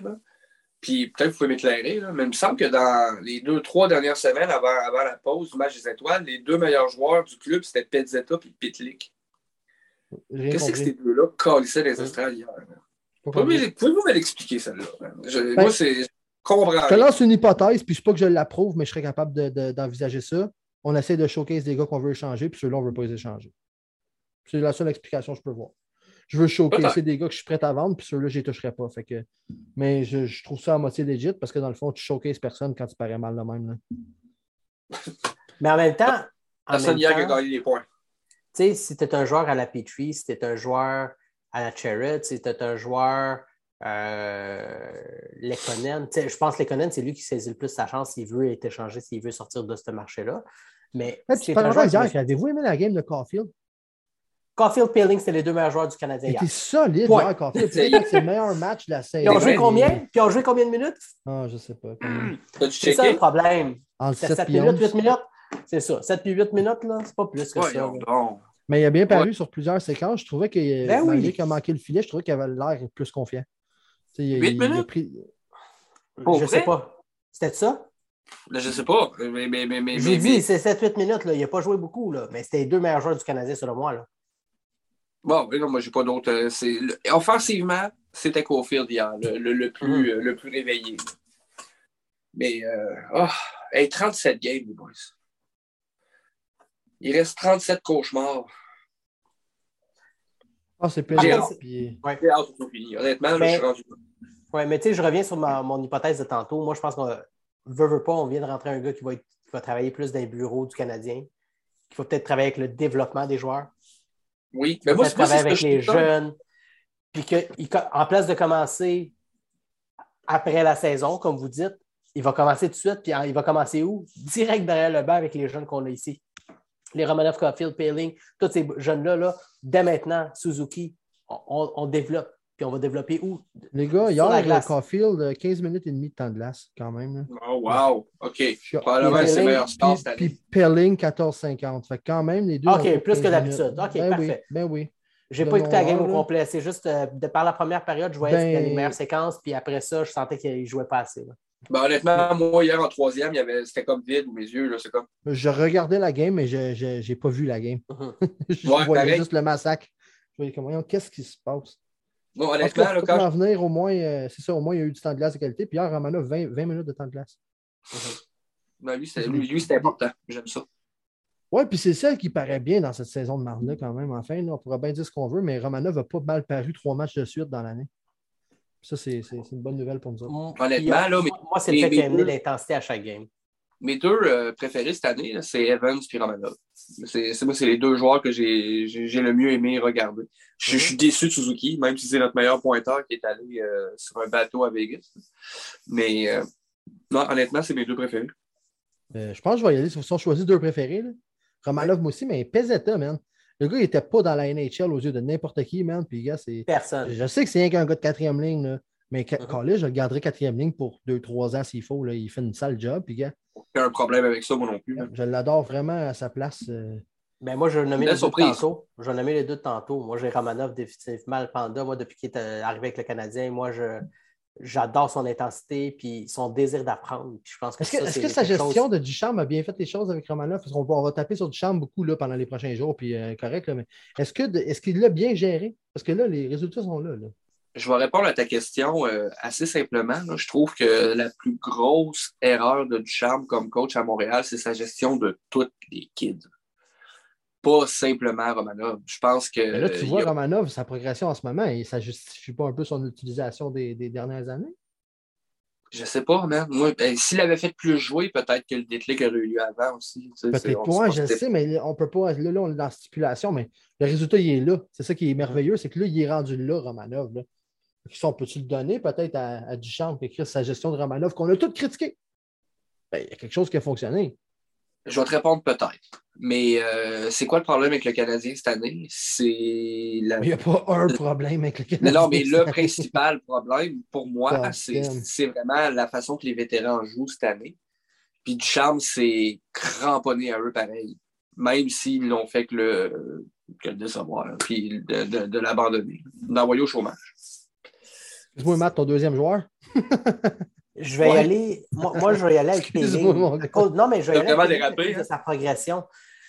puis peut-être que vous pouvez m'éclairer, là, mais il me semble que dans les deux, trois dernières semaines avant, avant la pause du match des étoiles, les deux meilleurs joueurs du club, c'était Pezzetta et Pitlick. Qu'est-ce que ces deux-là calissaient les hier? compris. Pouvez-vous me l'expliquer, celle-là? Ben, moi, c'est. Je te lance une hypothèse, puis je ne sais pas que je l'approuve, mais je serais capable de- de- d'envisager ça. On essaie de showcase des gars qu'on veut échanger, puis ceux-là, on ne veut pas les échanger. C'est la seule explication que je peux voir. Je veux showcaser des gars que je suis prêt à vendre, puis ceux-là, je ne les toucherai pas. Fait que... Mais je, je trouve ça à moitié legit parce que dans le fond, tu showcases personne quand tu parais mal de même. là. Mais en même temps, Personne hier qui a gagné les points. tu sais, si tu es un joueur à la Petrie, si tu es un joueur à la Cherrett, si tu es un joueur euh, Lekonen, je pense que Lekonen, c'est lui qui saisit le plus sa chance s'il veut être échangé, s'il veut sortir de ce marché-là. Mais un pendant joueur hier, avez-vous aimé la game de Caulfield? Caulfield Peeling, c'était les deux meilleurs joueurs du Canadien Il hier. était solide, Point. hier, Caulfield. Que C'est le meilleur match de la Ils saison. ont joué combien? il- Puis ils ont joué combien de minutes? Ah, je sais pas. C'est ça le problème. Entre C'est 7 7 et minutes, 8 11. minutes? C'est ça. 7 puis 8 minutes, là, c'est pas plus que ça. Mais il a bien paru sur plusieurs séquences. Je trouvais que Ben oui. qu'il a manqué le filet, je trouvais qu'il avait l'air plus confiant. Tu sais, il- Huit il a minutes? pris- Pour Je vrai? sais pas. C'était ça? Là, je sais pas. Mais, mais, mais, mais- dis, c'est 7-8 minutes. Là. Il n'a pas joué beaucoup, là. mais c'était les deux meilleurs joueurs du Canadien, selon moi. Là. Bon, oui, non, moi, j'ai pas d'autres. euh, c'est- Offensivement, c'était Cofield hier, le, le, le plus, Mhm. euh, le plus réveillé. Mais, euh, oh, hey, 37 games, les boys. Il reste 37 cauchemars. Ah, c'est J'ai plaisir. hâte. Puis... Honnêtement, là, Mais- je suis rendu. Oui, mais tu sais, je reviens sur ma- mon hypothèse de tantôt. Moi, je pense qu'on veut, veut pas, on vient de rentrer un gars qui va, être- qui va travailler plus dans les bureaux du Canadien, qui va peut-être travailler avec le développement des joueurs, Oui, mais moi, travailler avec les je jeunes, puis qu'en place de commencer après la saison, comme vous dites, il va commencer tout de suite, puis il va commencer où? Direct derrière le banc avec les jeunes qu'on a ici. Les Romanov, Caulfield, Paling, tous ces jeunes-là, là, dès maintenant, Suzuki, on développe. Puis on va développer où? Les gars, hier, glace. le Caulfield, euh, 15 minutes et demie de temps de glace, quand même. Oh, wow. OK. Probablement c'est le meilleur score Puis, cette année. puis Pelling, 14-50. Fait que quand même, les deux. OK, plus que 15 d'habitude. OK, ben parfait. Oui, ben oui. J'ai pas écouté la game au complet. C'est juste euh, de par la première période, je voyais Ben- qu'il y avait les meilleures séquences, puis après ça, je sentais qu'il jouait pas assez. là. Ben, honnêtement, moi, hier en troisième, il y avait... c'était comme vide, mes yeux. là, C'est comme. Je regardais la game, mais je n'ai pas vu la game. Mhm. je Ouais, voyais pareil. juste le massacre. Je voyais comme, voyons, qu'est-ce qui se passe? Bon, honnêtement, là, pour quand en venir, au moins, euh, c'est ça, au moins, il y a eu du temps de glace de qualité. Puis hier, Romanov, 20, 20 minutes de temps de glace. Ben, lui, c'est lui, lui, c'était important. J'aime ça. Ouais, puis c'est ça qui paraît bien dans cette saison de marde-là, quand même. Enfin, là, on pourra bien dire ce qu'on veut, mais Romanov n'a pas mal paru trois matchs de suite dans l'année. Ça, c'est une bonne nouvelle pour nous autres. Honnêtement, là, mais- moi, c'est le fait deux- l'intensité à chaque game. Mes deux euh, préférés cette année, c'est Evans et Romanov. C'est moi, c'est les deux joueurs que j'ai le mieux aimé regarder. Je, je suis déçu de Suzuki, même si c'est notre meilleur pointeur qui est allé euh, sur un bateau à Vegas. Mais euh, non, honnêtement, c'est mes deux préférés. Euh, je pense que je vais y aller sur son choisi deux préférés. Là. Romanov, moi aussi, mais Peseta, man. Le gars, il n'était pas dans la NHL aux yeux de n'importe qui, man. Puis, gars, c'est. Personne. Je sais que c'est rien qu'un gars de quatrième ligne, là. Mais Mhm. quand là, je le garderai quatrième ligne pour deux, trois ans s'il faut. Là. Il fait une sale job. Puis, gars, un problème avec ça, moi non plus. je l'adore vraiment à sa place. euh. Ben, moi, je vais nommer les deux tantôt. Je vais nommer les deux de tantôt. Moi, j'ai Romanov définitivement le panda. Moi, depuis qu'il est euh, arrivé avec le Canadien, moi, je j'adore son intensité puis son désir d'apprendre. Puis je pense que Est-ce que, est-ce que sa chose- gestion de Duchamp a bien fait les choses avec Romanov? Parce qu'on va, on va taper sur Duchamp beaucoup là, pendant les prochains jours, puis euh, correct, là, mais est-ce que est-ce qu'il l'a bien géré? Parce que là, les résultats sont là. là. Je vais répondre à ta question euh, assez simplement. là. Je trouve que la plus grosse erreur de Ducharme comme coach à Montréal, c'est sa gestion de toutes les kids. Pas simplement Romanov. Je pense que. Mais là, tu euh, vois a- Romanov, sa progression en ce moment, et ça ne justifie pas un peu son utilisation des, des dernières années? Je sais pas, man. Moi, ben, s'il avait fait plus jouer, peut-être que le déclic aurait eu lieu avant aussi. tu sais, c'est- Peut-être pas, je sais, mais on peut pas. Là, là, on est dans la stipulation, mais le résultat, il est là. C'est ça qui est merveilleux, c'est que là, il est rendu là, Romanov. Là. Ça, on peut-tu le donner peut-être à, à Duchamp et écrire sa gestion de Romanov qu'on a tout critiqué? Ben, il y a quelque chose qui a fonctionné. Je vais te répondre peut-être. Mais euh, c'est quoi le problème avec le Canadien cette année? C'est la... Mais il n'y a pas un problème avec le Mais Canadien. non, mais le principal problème pour moi, c'est vraiment la façon que les vétérans jouent cette année. Puis Ducharme s'est cramponné à eux pareil, même s'ils l'ont fait que le, que le décevoir, puis de, de, de l'abandonner, d'envoyer au chômage. Excuse-moi, Matt, ton deuxième joueur. Je vais y aller. Moi, moi, je vais y aller avec. À cause- Non, mais je vais y aller avec dérapé, de sa progression.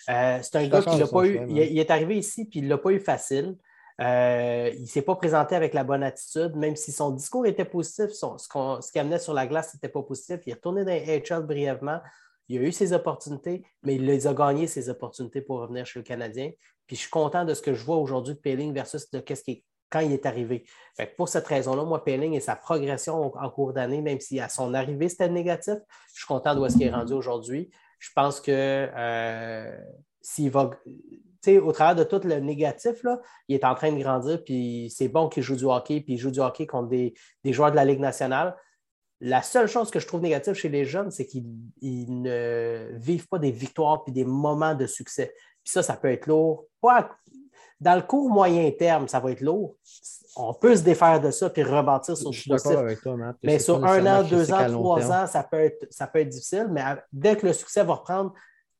Euh, c'est un gars qui l'a pas eu. choix, Il, est arrivé ici, puis il ne l'a pas eu facile. Euh, il ne s'est pas présenté avec la bonne attitude, même si son discours était positif, son- ce qu'on- ce qu'il amenait sur la glace n'était pas positif. Il est retourné dans les HL brièvement. Il a eu ses opportunités, mais il les a gagnées, ses opportunités pour revenir chez le Canadien. Puis je suis content de ce que je vois aujourd'hui de Péling versus de qu'est-ce qui est- quand il est arrivé. Pour cette raison-là, moi, Péling et sa progression en cours d'année, même si à son arrivée, c'était négatif, je suis content d'où est-ce qu'il est rendu aujourd'hui. Je pense que euh, s'il va. Tu sais, au travers de tout le négatif, là, il est en train de grandir, puis c'est bon qu'il joue du hockey, puis il joue du hockey contre des, joueurs de la Ligue nationale. La seule chose que je trouve négative chez les jeunes, c'est qu'ils ils ne vivent pas des victoires puis des moments de succès. Puis ça, ça peut être lourd. Dans le court moyen terme, ça va être lourd. On peut se défaire de ça puis rebâtir sur Je du suis d'accord positif. avec toi, Matt. que Mais c'est sur un an, deux ans, trois terme. ans, ça peut être, ça peut être difficile, mais dès que le succès va reprendre,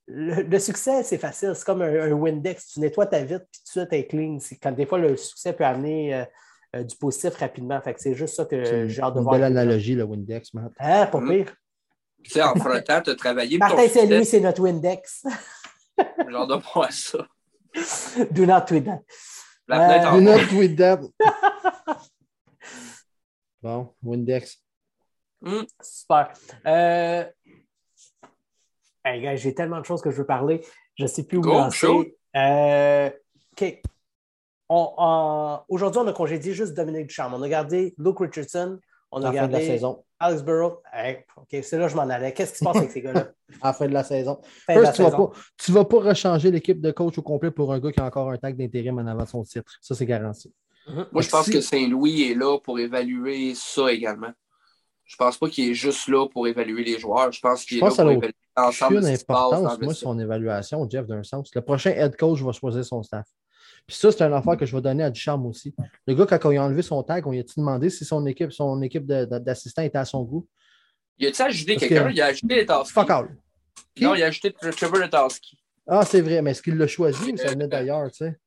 le, le succès, c'est facile. C'est comme un, un Windex. Tu nettoies ta vitre, puis tout elle est clean. C'est Quand des fois, le succès peut amener euh, euh, du positif rapidement. Fait que c'est juste ça que C'est j'ai hâte de une voir. belle analogie, le Windex, Matt. Hein, pas Mm. pire. Tu sais, en frottant, tu as travaillé Martin Saint-Louis, succès. c'est notre Windex. Genre de moi ça. Do not tweet that. La Euh, Do not tweet that. Bon, Windex. Mm. Super. Euh... Hey, gars, j'ai tellement de choses que je veux parler. Je ne sais plus où Go, lancer. Euh, OK. On- on- Aujourd'hui, on a congédié juste Dominique Ducharme. On a gardé Luke Richardson. On a la fin de la gardé saison. Alex Burrow. Hey, OK, c'est là que je m'en allais. Qu'est-ce qui se passe avec ces gars-là? À la fin de la saison. Fin la tu ne vas, saison. pas- tu vas pas rechanger l'équipe de coach au complet pour un gars qui a encore un tag d'intérim en avant de son titre. Ça, c'est garanti. Moi, je pense Si- que Saint-Louis est là pour évaluer ça également. Je pense pas qu'il est juste là pour évaluer les joueurs. Je pense qu'il est là pense pour a évaluer l'ensemble de ce qui se passe dans moi, son évaluation, Jeff, d'un sens. Le prochain head coach va choisir son staff. Puis ça, c'est une affaire que je vais donner à Ducharme aussi. Le gars, quand il a enlevé son tag, on lui a demandé si son équipe, son équipe d'assistants était à son goût? Il a-tu ajouté quelqu'un? que- Il a ajouté Letarski. Fuck all. Non, il a ajouté Trevor Letarski. Ah, c'est vrai, mais est-ce qu'il l'a choisi ou ça venait d'ailleurs, tu sais?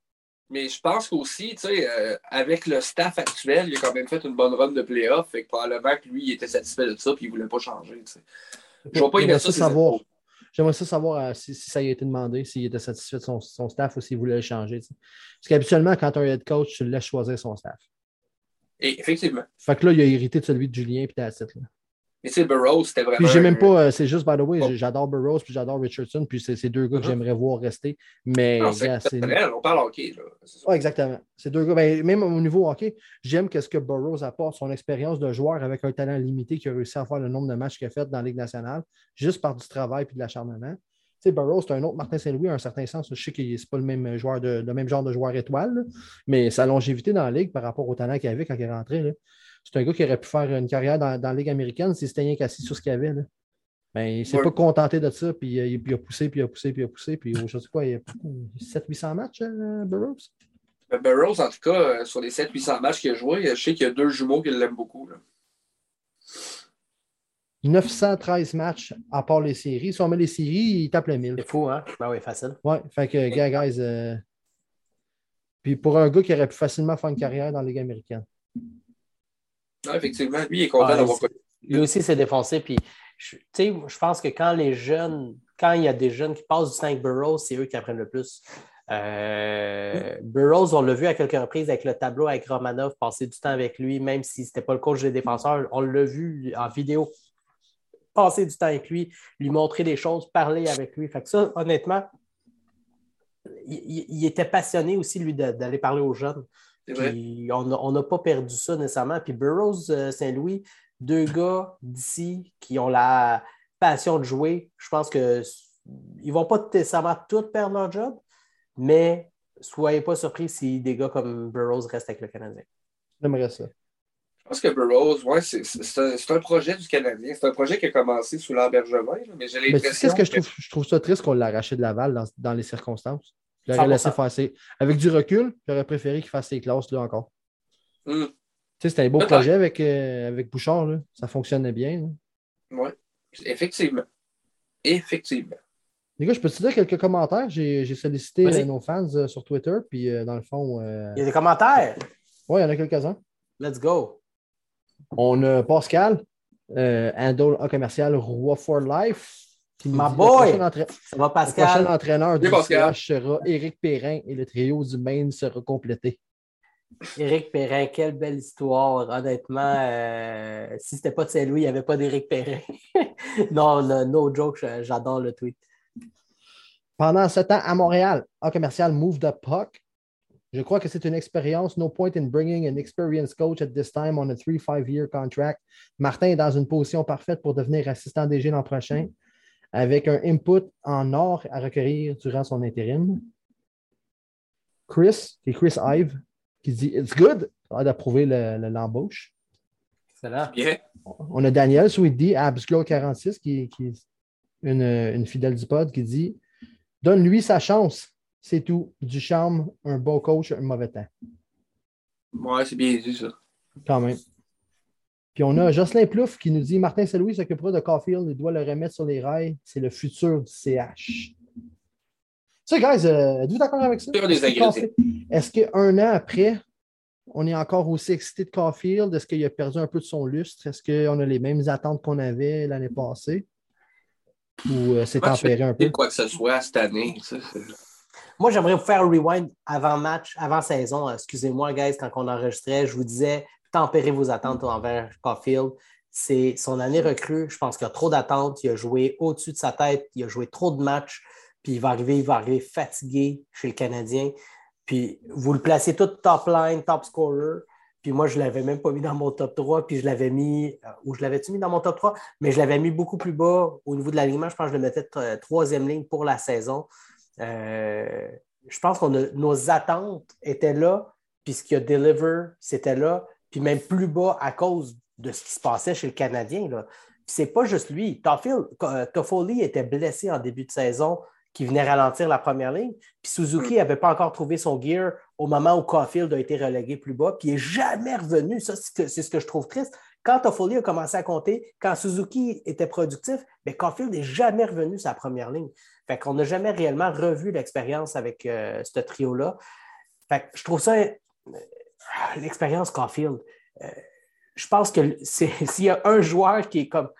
Mais je pense qu'aussi, tu sais, euh, avec le staff actuel, il a quand même fait une bonne run de playoff. Fait que probablement que lui, il était satisfait de ça puis il voulait pas changer. tu sais. Je vois pas y mettre ça savoir. J'aimerais ça savoir euh, si, si ça lui a été demandé, s'il était satisfait de son, son staff ou s'il voulait le changer. Parce qu'habituellement, quand un head coach, tu le laisses choisir son staff. Et effectivement. Fait que là, il a hérité de celui de Julien puis that's it, là. Mais tu sais, Burroughs, c'était vraiment. Puis j'ai même pas, euh, c'est juste, by the way, j'adore Burroughs puis j'adore Richardson, puis c'est ces deux gars que Mhm. j'aimerais voir rester. Mais, Non, exceptionnel. On parle hockey. Là. Ouais, exactement. Ces deux gars, ben, même au niveau hockey, j'aime que ce que Burroughs apporte, son expérience de joueur avec un talent limité qui a réussi à faire le nombre de matchs qu'il a fait dans la Ligue nationale, juste par du travail et de l'acharnement. Tu sais, Burroughs, c'est un autre Martin Saint-Louis, à un certain sens. Je sais que c'est pas le même joueur de, le même genre de joueur étoile, là, mais sa longévité dans la Ligue par rapport au talent qu'il avait quand il est rentré, là, c'est un gars qui aurait pu faire une carrière dans, dans la Ligue américaine s'il s'était rien qu'assis sur ce qu'il avait. Là. Ben, il ne s'est Ouais. pas contenté de ça, puis, euh, il, a poussé, puis il a poussé, puis il a poussé, puis je sais quoi, il y a 700-800 matchs, euh, Burroughs? Mais Burroughs, en tout cas, euh, sur les 700-800 matchs qu'il a joué, je sais qu'il y a deux jumeaux qui l'aiment beaucoup. Là. 913 matchs à part les séries. Si on met les séries, il tape le 1000. C'est fou, hein? Ben oui, facile. Ouais, fait que, gars, guys. euh, Puis pour un gars qui aurait pu facilement faire une carrière dans la Ligue américaine. Non, effectivement, lui, il est content Ah, d'avoir c'est- connu. Lui aussi s'est défoncé. Puis, je, tu sais, je pense que quand les jeunes, quand il y a des jeunes qui passent du 5 Burroughs, c'est eux qui apprennent le plus. Euh, Burroughs, on l'a vu à quelques reprises avec le tableau avec Romanov, passer du temps avec lui, même si ce n'était pas le coach des défenseurs, on l'a vu en vidéo. Passer du temps avec lui, lui montrer des choses, parler avec lui. Fait que ça, honnêtement, il, il- était passionné aussi, lui, d'aller parler aux jeunes. Puis on n'a pas perdu ça nécessairement. Puis Burroughs, euh, Saint-Louis, deux gars d'ici qui ont la passion de jouer. Je pense que ils ne vont pas nécessairement tous perdre leur job, mais soyez pas surpris si des gars comme Burroughs restent avec le Canadien. J'aimerais ça. Je pense que Burroughs, ouais, c'est un, projet du Canadien. C'est un projet qui a commencé sous l'Ambergevin, là, mais j'ai l'impression. qu'est-ce que je trouve, je trouve ça triste qu'on l'a arraché de Laval dans, dans les circonstances? Je 100%. l'aurais laissé faire ses- Avec du recul, j'aurais préféré qu'il fasse ses classes là encore. Tu sais, c'était un beau projet avec, euh, avec Bouchard. Là. Ça fonctionnait bien. ouais. Effectivement. Effectivement. Les gars, je peux te dire quelques commentaires? J'ai j'ai sollicité Vas-y. euh, nos fans euh, sur Twitter. Puis euh, dans le fond, euh, Il y a des commentaires? ouais, il y en a quelques-uns. Let's go. On a Pascal, euh, handle A commercial Roi for Life. Dit, boy! Le prochain, entra- Ça va, le prochain Pascal? entraîneur du Pascal. CH sera Éric Perrin et le trio du Maine sera complété. Éric Perrin, quelle belle histoire. Honnêtement, euh, si c'était pas de Saint-Louis, il n'y avait pas d'Éric Perrin. non, no, no joke, j'adore le tweet. Pendant ce temps, à Montréal, A commercial Move the Puck. Je crois que c'est une expérience. No point in bringing an experienced coach at this time on a 3-5-year contract. Martin est dans une position parfaite pour devenir assistant DG l'an prochain, avec un input en or à recueillir durant son intérim. Chris, qui est Chris Ive, qui dit It's good. A d'approuver le- le- l'embauche. Excellent. Bien. On a Daniel Sweetdy, Absglow46, qui, qui est une, une fidèle du pod, qui dit Donne-lui sa chance. C'est tout. Du charme, un bon coach, un mauvais temps. Ouais, c'est bien dit, ça. Quand même. Puis on a Jocelyn Plouffe qui nous dit Martin Saint-Louis s'occupera de Caulfield, il doit le remettre sur les rails. C'est le futur du CH. Ça, guys, euh, êtes-vous d'accord avec ça? Est-ce qu'un an après, on est encore aussi excité de Caulfield? Est-ce qu'il a perdu un peu de son lustre? Est-ce qu'on a les mêmes attentes qu'on avait l'année passée? Ou euh, c'est tempéré un peu? Quoi que ce soit cette année. ça, Moi, j'aimerais vous faire un rewind avant match, avant saison. Excusez-moi, guys, quand on enregistrait, je vous disais tempérez vos attentes envers Caulfield. c'est son année recrue. Je pense qu'il a trop d'attentes. Il a joué au-dessus de sa tête. Il a joué trop de matchs. Puis il va arriver, il va arriver fatigué chez le Canadien. Puis vous le placez tout top line, top scorer. Puis moi, je ne l'avais même pas mis dans mon top 3. Puis je l'avais mis, euh, ou je l'avais-tu mis dans mon top 3, mais je l'avais mis beaucoup plus bas au niveau de l'alignement. Je pense que je le mettais euh, troisième ligne pour la saison. Euh, je pense que nos attentes étaient là, puis ce qu'il a deliver, c'était là, puis même plus bas à cause de ce qui se passait chez le Canadien. Là. c'est pas juste lui. Toffoli était blessé en début de saison qui venait ralentir la première ligne. Puis Suzuki n'avait pas encore trouvé son gear au moment où Caulfield a été relégué plus bas, puis il n'est jamais revenu. Ça, c'est ce que je trouve triste. Quand Toffoli a commencé à compter, quand Suzuki était productif, mais Caulfield n'est jamais revenu sa première ligne. Fait qu'on n'a jamais réellement revu l'expérience avec euh, ce trio-là. Fait que je trouve ça euh, l'expérience Caulfield. Euh, je pense que s'il y a un joueur qui est comme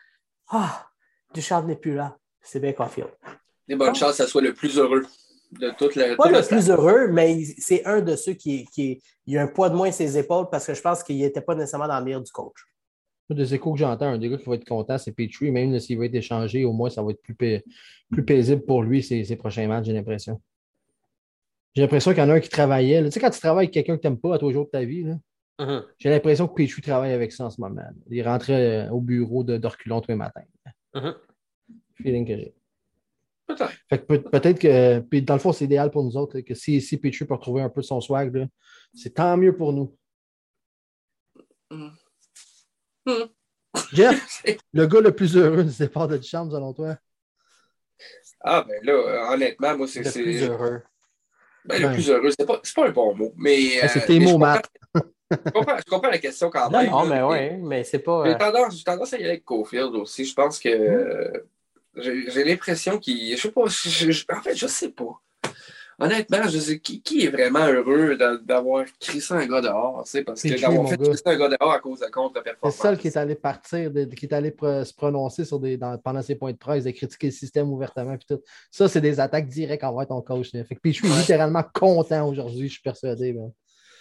Ah, Duchamp n'est plus là, c'est bien Caulfield. Des bonnes chances que ça soit le plus heureux de toute la. Pas le plus heureux, mais c'est un de ceux qui, qui il a un poids de moins sur ses épaules parce que je pense qu'il n'était pas nécessairement dans le mire du coach. Des échos que j'entends, un des gars qui va être content, c'est Petrie. Même s'il va être échangé, au moins, ça va être plus, plus paisible pour lui ces, prochains matchs, j'ai l'impression. J'ai l'impression qu'il y en a un qui travaillait. Tu sais, quand tu travailles avec quelqu'un que tu n'aimes pas à tous jours de ta vie, uh-huh. j'ai l'impression que Petrie travaille avec ça en ce moment. Il rentrait euh, au bureau d'Orculon tous les matins. Uh-huh. Feeling que j'ai. Peut-être. peut-être que. Puis dans le fond, c'est idéal pour nous autres que si, si Petrie peut retrouver un peu son swag, c'est tant mieux pour nous. Mm. Mm. Jeff, le gars le plus heureux du départ de Duchamp, selon toi? Ah, ben là, euh, honnêtement, moi, c'est. Le plus heureux. Ben, Le plus heureux, c'est pas, pas un bon mot. Mais. c'est tes mots, Matt. Je comprends, la question quand même. Non, mais oui, mais c'est pas. J'ai tendance, tendance, à y aller avec Cofield aussi. Je pense que. Mm. J'ai l'impression qu'il. Je sais pas. en fait, je sais pas. Honnêtement, je sais qui, qui est vraiment heureux d'avoir crissé un gars dehors, parce que d'avoir fait crisser un gars dehors à cause de contre-performance. C'est seul qui est allé partir, qui est allé se prononcer sur des, pendant ses points de presse, de critiquer le système ouvertement. Puis tout. Ça, c'est des attaques directes envers ton coach. Fait puis je suis littéralement content aujourd'hui, je suis persuadé.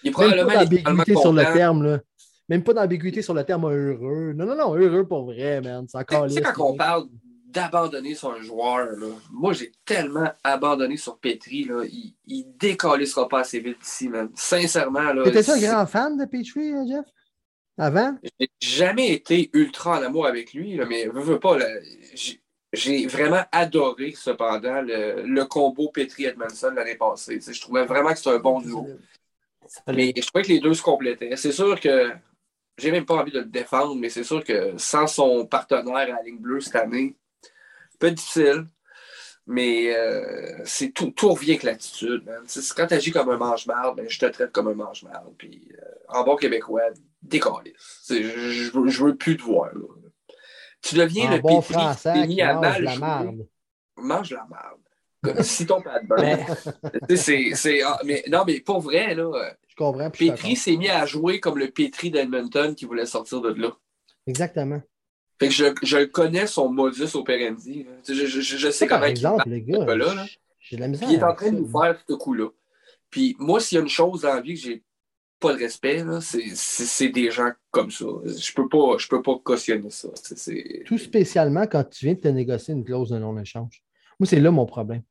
Il prend Même pas d'ambiguïté sur le terme. Là. Même pas d'ambiguïté sur le terme heureux. Non, non, non, heureux pour vrai, man. C'est encore Tu sais, quand on parle d'abandonner un joueur. Moi, j'ai tellement abandonné sur Petri. Là. Il, il décalissera pas assez vite ici, même. Sincèrement. T'étais-tu un grand fan de Petri, euh, Jeff? Avant? J'ai jamais été ultra en amour avec lui, là, mais veux, veux pas. J'ai vraiment adoré, cependant, le, combo Petri-Edmondson l'année passée. je trouvais vraiment que c'était un bon duo. Mais je trouvais que les deux se complétaient. C'est sûr que j'ai même pas envie de le défendre, mais c'est sûr que sans son partenaire à la ligne bleue cette année, peu difficile, mais euh, c'est tout, tout revient avec l'attitude. Quand tu agis comme un mange-marde, ben, je te traite comme un mange-marde. Puis euh, en bon québécois, décolle. Je, je, veux plus te voir. Tu deviens le bon pétri qui à mal la marde. Mange la marde. si ton pas de mais non, mais pour vrai, là, je comprends. Petri s'est mis à jouer comme le Petri d'Edmonton qui voulait sortir de là. Exactement. Fait que je, je connais son modus operandi. Je, je, je, sais comment exemple, il gars, là, J'ai de la misère. il est en train de nous faire ce coup-là. Puis moi, s'il y a une chose dans la vie que j'ai pas de respect, c'est des gens comme ça. Je peux pas, je peux pas cautionner ça. Tout spécialement quand tu viens de te négocier une clause de non-échange. Moi, c'est là mon problème.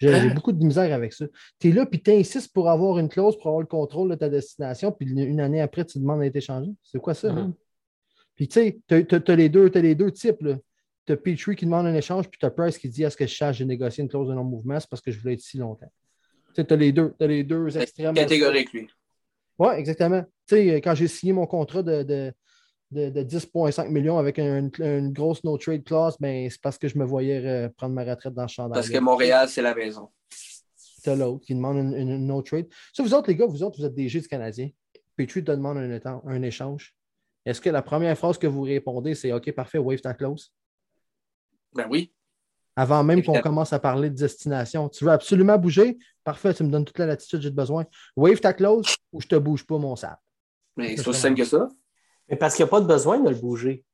J'ai hein? beaucoup de misère avec ça. Tu es là, puis tu insistes pour avoir une clause, pour avoir le contrôle de ta destination, puis une année après, tu demandes d'être échangé. C'est quoi ça? Mm-hmm. Puis tu sais, tu as, les deux, les deux types. Tu as Petrie qui demande un échange, puis tu as Price qui dit est-ce que je cherche de négocier une clause de non-mouvement, c'est parce que je voulais être si longtemps. Tu as les deux, as les deux extrêmes. Catégorique, lui. Oui, exactement. Tu sais, quand j'ai signé mon contrat de, de, de, 10,5 millions avec une, grosse no-trade clause, ben, c'est parce que je me voyais euh, prendre ma retraite dans le champ Parce que Montréal, c'est la maison. as l'autre qui demande une, no-trade. Ça, vous autres, les gars, vous autres, vous êtes des Jeux du Canadien. Petrie te demande un, un échange. Est-ce que la première phrase que vous répondez, c'est OK, parfait, wave ta close? Ben oui. Avant même qu'on commence à parler de destination. Tu veux absolument bouger? Parfait, tu me donnes toute la latitude que j'ai besoin. Wave ta close ou je te bouge pas mon sable? Mais c'est aussi simple que ça. Mais parce qu'il n'y a pas de besoin de le bouger.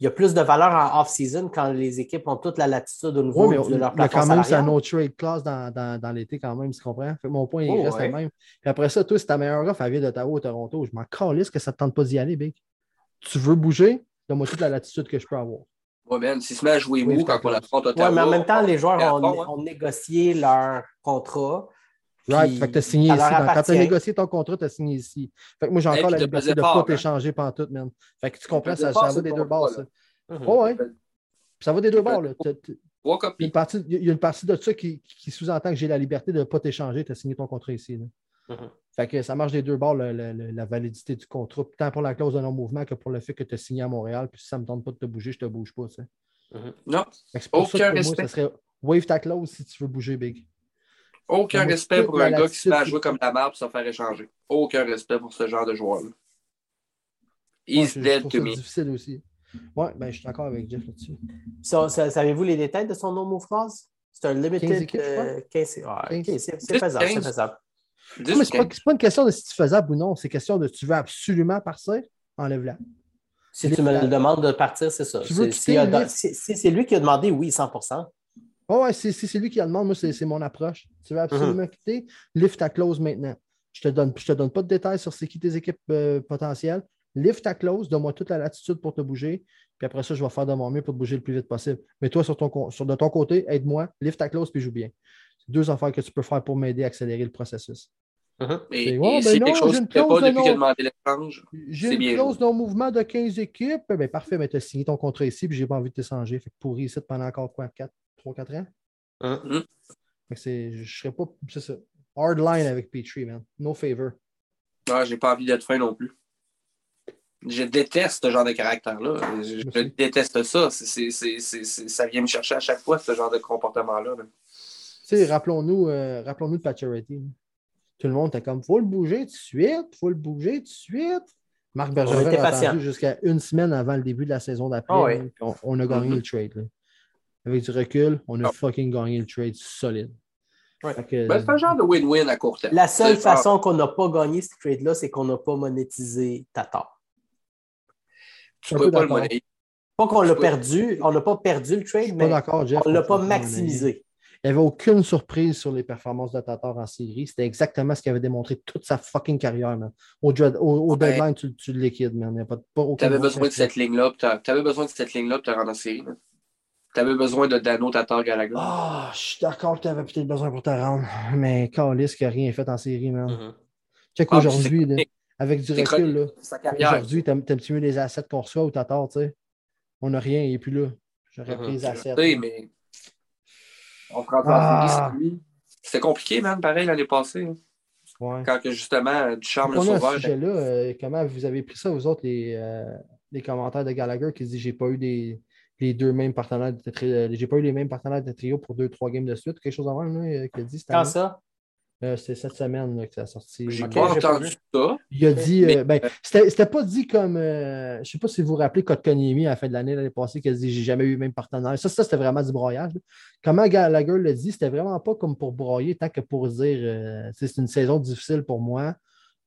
Il y a plus de valeur en off-season quand les équipes ont toute la latitude au niveau de leur plafond quand même, c'est un autre trade clause dans, dans, dans l'été quand même, tu comprends? mon point, il oh, reste le même. Et après ça, toi, c'est ta meilleure offre à Ville d'Ottawa ou Toronto. Je m'en calisse que ça ne te tente pas d'y aller, Big tu veux bouger, Donne-moi toute la latitude que je peux avoir. Ouais, man, s'il se met à jouer Oui, mou quand on Ouais, Ottawa. mais en même temps, les joueurs à ont, fond, hein. ont négocié leur contrat. Right, fait que tu as signé ici. Quand tu as négocié ton contrat, tu as signé ici. Fait que moi, j'ai encore la liberté de ne pas hein. t'échanger pantoute, man. Fait que tu comprends, ça, va des deux bords, ça. Ouais. Puis ça va des deux bords, là. Trois Il y a copies. une partie, il y a une partie de ça qui, qui sous-entend que j'ai la liberté de ne pas t'échanger, tu as signé ton contrat ici. Fait que ça marche des deux bords, le- le- la validité du contrat, tant pour la clause de non-mouvement que pour le fait que tu as signé à Montréal. Puis si ça ne me tente pas de te bouger, je ne te bouge pas. tu sais. Non, C'est pour ça que Aucun pour moi, respect. ça serait wave ta clause si tu veux bouger, Big. aucun respect pour la un gars qui se met à jouer comme la merde pour se faire échanger. Aucun respect pour ce genre de joueur-là. He's dead to ça me. difficile aussi. Ouais, ben, je suis d'accord avec Jeff là-dessus. Ça- ça- Savez-vous les détails de son no-move clause? C'est un 15 limited. équipes, je euh, 15, ouais, ok, 15. c'est c'est faisable. C'est 15. faisable. Non, mais c'est pas, une question de si tu faisable ou non, c'est question de tu veux absolument partir, enlève-la. Si tu me le demandes de partir, c'est ça. A-? Si si c'est lui qui a demandé, oui, 100 Oh ouais, c'est- si c'est lui qui la demande, moi, c'est c'est mon approche. Tu veux absolument quitter, lift ta clause maintenant. Je te donne, je te donne pas de détails sur c'est qui tes équipes euh, potentielles. Lift ta clause, donne-moi toute la latitude pour te bouger. Puis après ça, je vais faire de mon mieux pour te bouger le plus vite possible. Mais toi, sur ton, sur, de ton côté, aide-moi, lift ta clause puis joue bien. C'est deux affaires que tu peux faire pour m'aider à accélérer le processus. Ouais, et ben c'est quelque chose j'ai qu'il pas de depuis qu'il a demandé l'échange. J'ai une clause non mouvement de 15 équipes. Ben parfait, mais tu as signé ton contrat ici, puis j'ai pas envie de t'échanger. Fait que pourri ici pendant encore quoi, 4, 3, 4 ans? Fait que c'est, je serais pas. C'est ça. Hard line avec Petrie, man. No favor. Ah, j'ai pas envie d'être fin non plus. Je déteste ce genre de caractère-là. Je, déteste ça. C'est- c'est- c'est- c'est- c'est- ça vient me chercher à chaque fois, ce genre de comportement-là. là. Tu sais, rappelons-nous, euh, rappelons-nous de Pacioretty. Tout le monde était comme, faut le bouger tout de suite, faut le bouger tout de suite. Marc Bergevin était a patient. attendu jusqu'à une semaine avant le début de la saison d'après. Ah oui. on, on a gagné le trade. là. Avec du recul, on a Ah. fucking gagné le trade solide. Ouais. Fait que- Ben, c'est un genre de win-win à court terme. La seule façon qu'on n'a pas gagné ce trade-là, c'est qu'on n'a pas monétisé Tatar. Tu un peux peu pas le monnayer. Pas qu'on l'a perdu, on n'a pas perdu le trade, mais on ne l'a pas maximisé. Il n'y avait aucune surprise sur les performances de Tatar en série. C'était exactement ce qu'il avait démontré toute sa fucking carrière, man. Au, au, au Ouais. deadline, tu, tu le liquides, man. Il n'y a pas, pas aucun Tu avais mot besoin de cette ligne-là, puis t'avais besoin de cette ligne-là pour te rendre en série. Tu avais besoin de Dano, Tatar, Gallagher. Ah, je suis d'accord que tu avais peut-être besoin pour te rendre. Mais Calis qui n'a rien fait en série, man. Mhm. Check Ah, puis aujourd'hui, avec du recul, là. Aujourd'hui, t'aimes- mieux les assets qu'on reçoit ou Tatar, tu sais? On n'a rien, il n'est plus là. J'aurais Mhm. pris les assets. Mais on prend Ah. C'était compliqué, man, pareil, l'année passée. hein. Ouais. Quand que, justement, Ducharme le sauveur. sujet-là, euh, comment vous avez pris ça, vous autres, les, euh, les commentaires de Gallagher qui dit j'ai pas eu des, les deux mêmes partenaires de tri- euh, j'ai pas eu les mêmes partenaires de trio pour deux, trois games de suite, quelque chose avant, là, qu'il a dit Quand année? ça? Euh, C'était cette semaine là, que ça a sorti. J'ai Ok, pas entendu ça. Il a dit, Mais- euh, ben, c'était pas dit comme, euh, je sais pas si vous vous rappelez Kotkaniemi à la fin de l'année, l'année passée, qui a dit j'ai jamais eu le même partenaire. Ça, ça c'était vraiment du broyage. là. Comment Gallagher l'a dit, c'était vraiment pas comme pour broyer, tant que pour dire euh, c'est une saison difficile pour moi.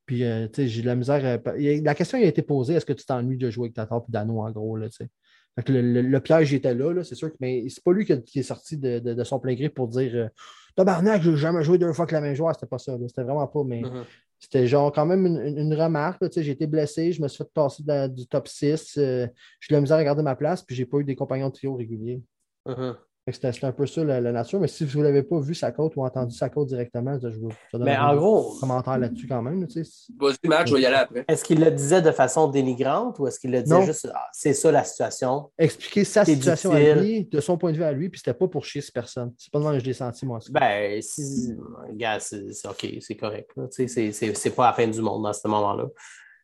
Puis, tu sais, j'ai de la misère. à- La question a été posée est-ce que tu t'ennuies de jouer avec Tatar et Dano, en gros, là. Fait que le, le- le piège était là, là c'est sûr, que, mais c'est pas lui qui, qui est sorti de, de- de son plein gré pour dire Tabarnak, j'ai jamais joué deux fois que la même joueur, c'était pas ça, c'était vraiment pas, mais Mhm. c'était genre quand même une, remarque. là, j'ai été blessé, je me suis fait passer du top 6. euh, j'ai eu la misère à garder ma place, puis j'ai pas eu des compagnons de trio réguliers. Mhm. C'était c'était un peu ça la, la nature. Mais si vous ne l'avez pas vu sa côte ou entendu sa côte directement, je vous ça donne Mais un en gros, commentaire là-dessus quand même. tu sais. Vas-y, match, je vais y aller après. est-ce qu'il le disait de façon dénigrante ou est-ce qu'il le disait Non. juste ah, c'est ça la situation? Expliquer sa situation à lui, de son point de vue à lui, puis c'était pas pour chier cette personne. C'est pas que je l'ai senti, moi. Ben, si, gars, c'est OK, c'est correct. là. Tu sais, C'est c'est- c'est pas la fin du monde dans ce moment-là.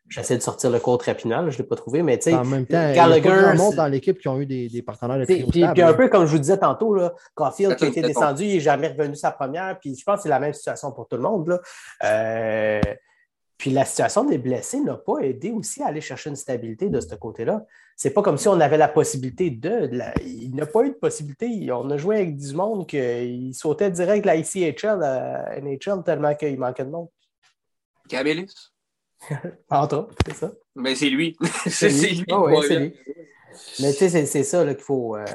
J'essaie de sortir le code rapidement, là, je ne l'ai pas trouvé, mais tu sais, en même temps, il y a Gallagher, dans l'équipe qui ont eu des, des partenaires de Puis, puis un peu comme je vous disais tantôt, là, Caulfield qui a été descendu, il n'est jamais revenu sa première. Puis je pense que c'est la même situation pour tout le monde. Là. Euh, puis la situation des blessés n'a pas aidé aussi à aller chercher une stabilité de ce côté-là. C'est pas comme si on avait la possibilité de. de la- il n'a pas eu de possibilité. On a joué avec du monde qu'il sautait direct de la ICHL à NHL tellement qu'il manquait de monde. Cabelis. Entre autres, c'est ça? Mais c'est lui. c'est lui? Ah ouais, lui. Mais tu sais, c'est- ça qu'il faut. euh,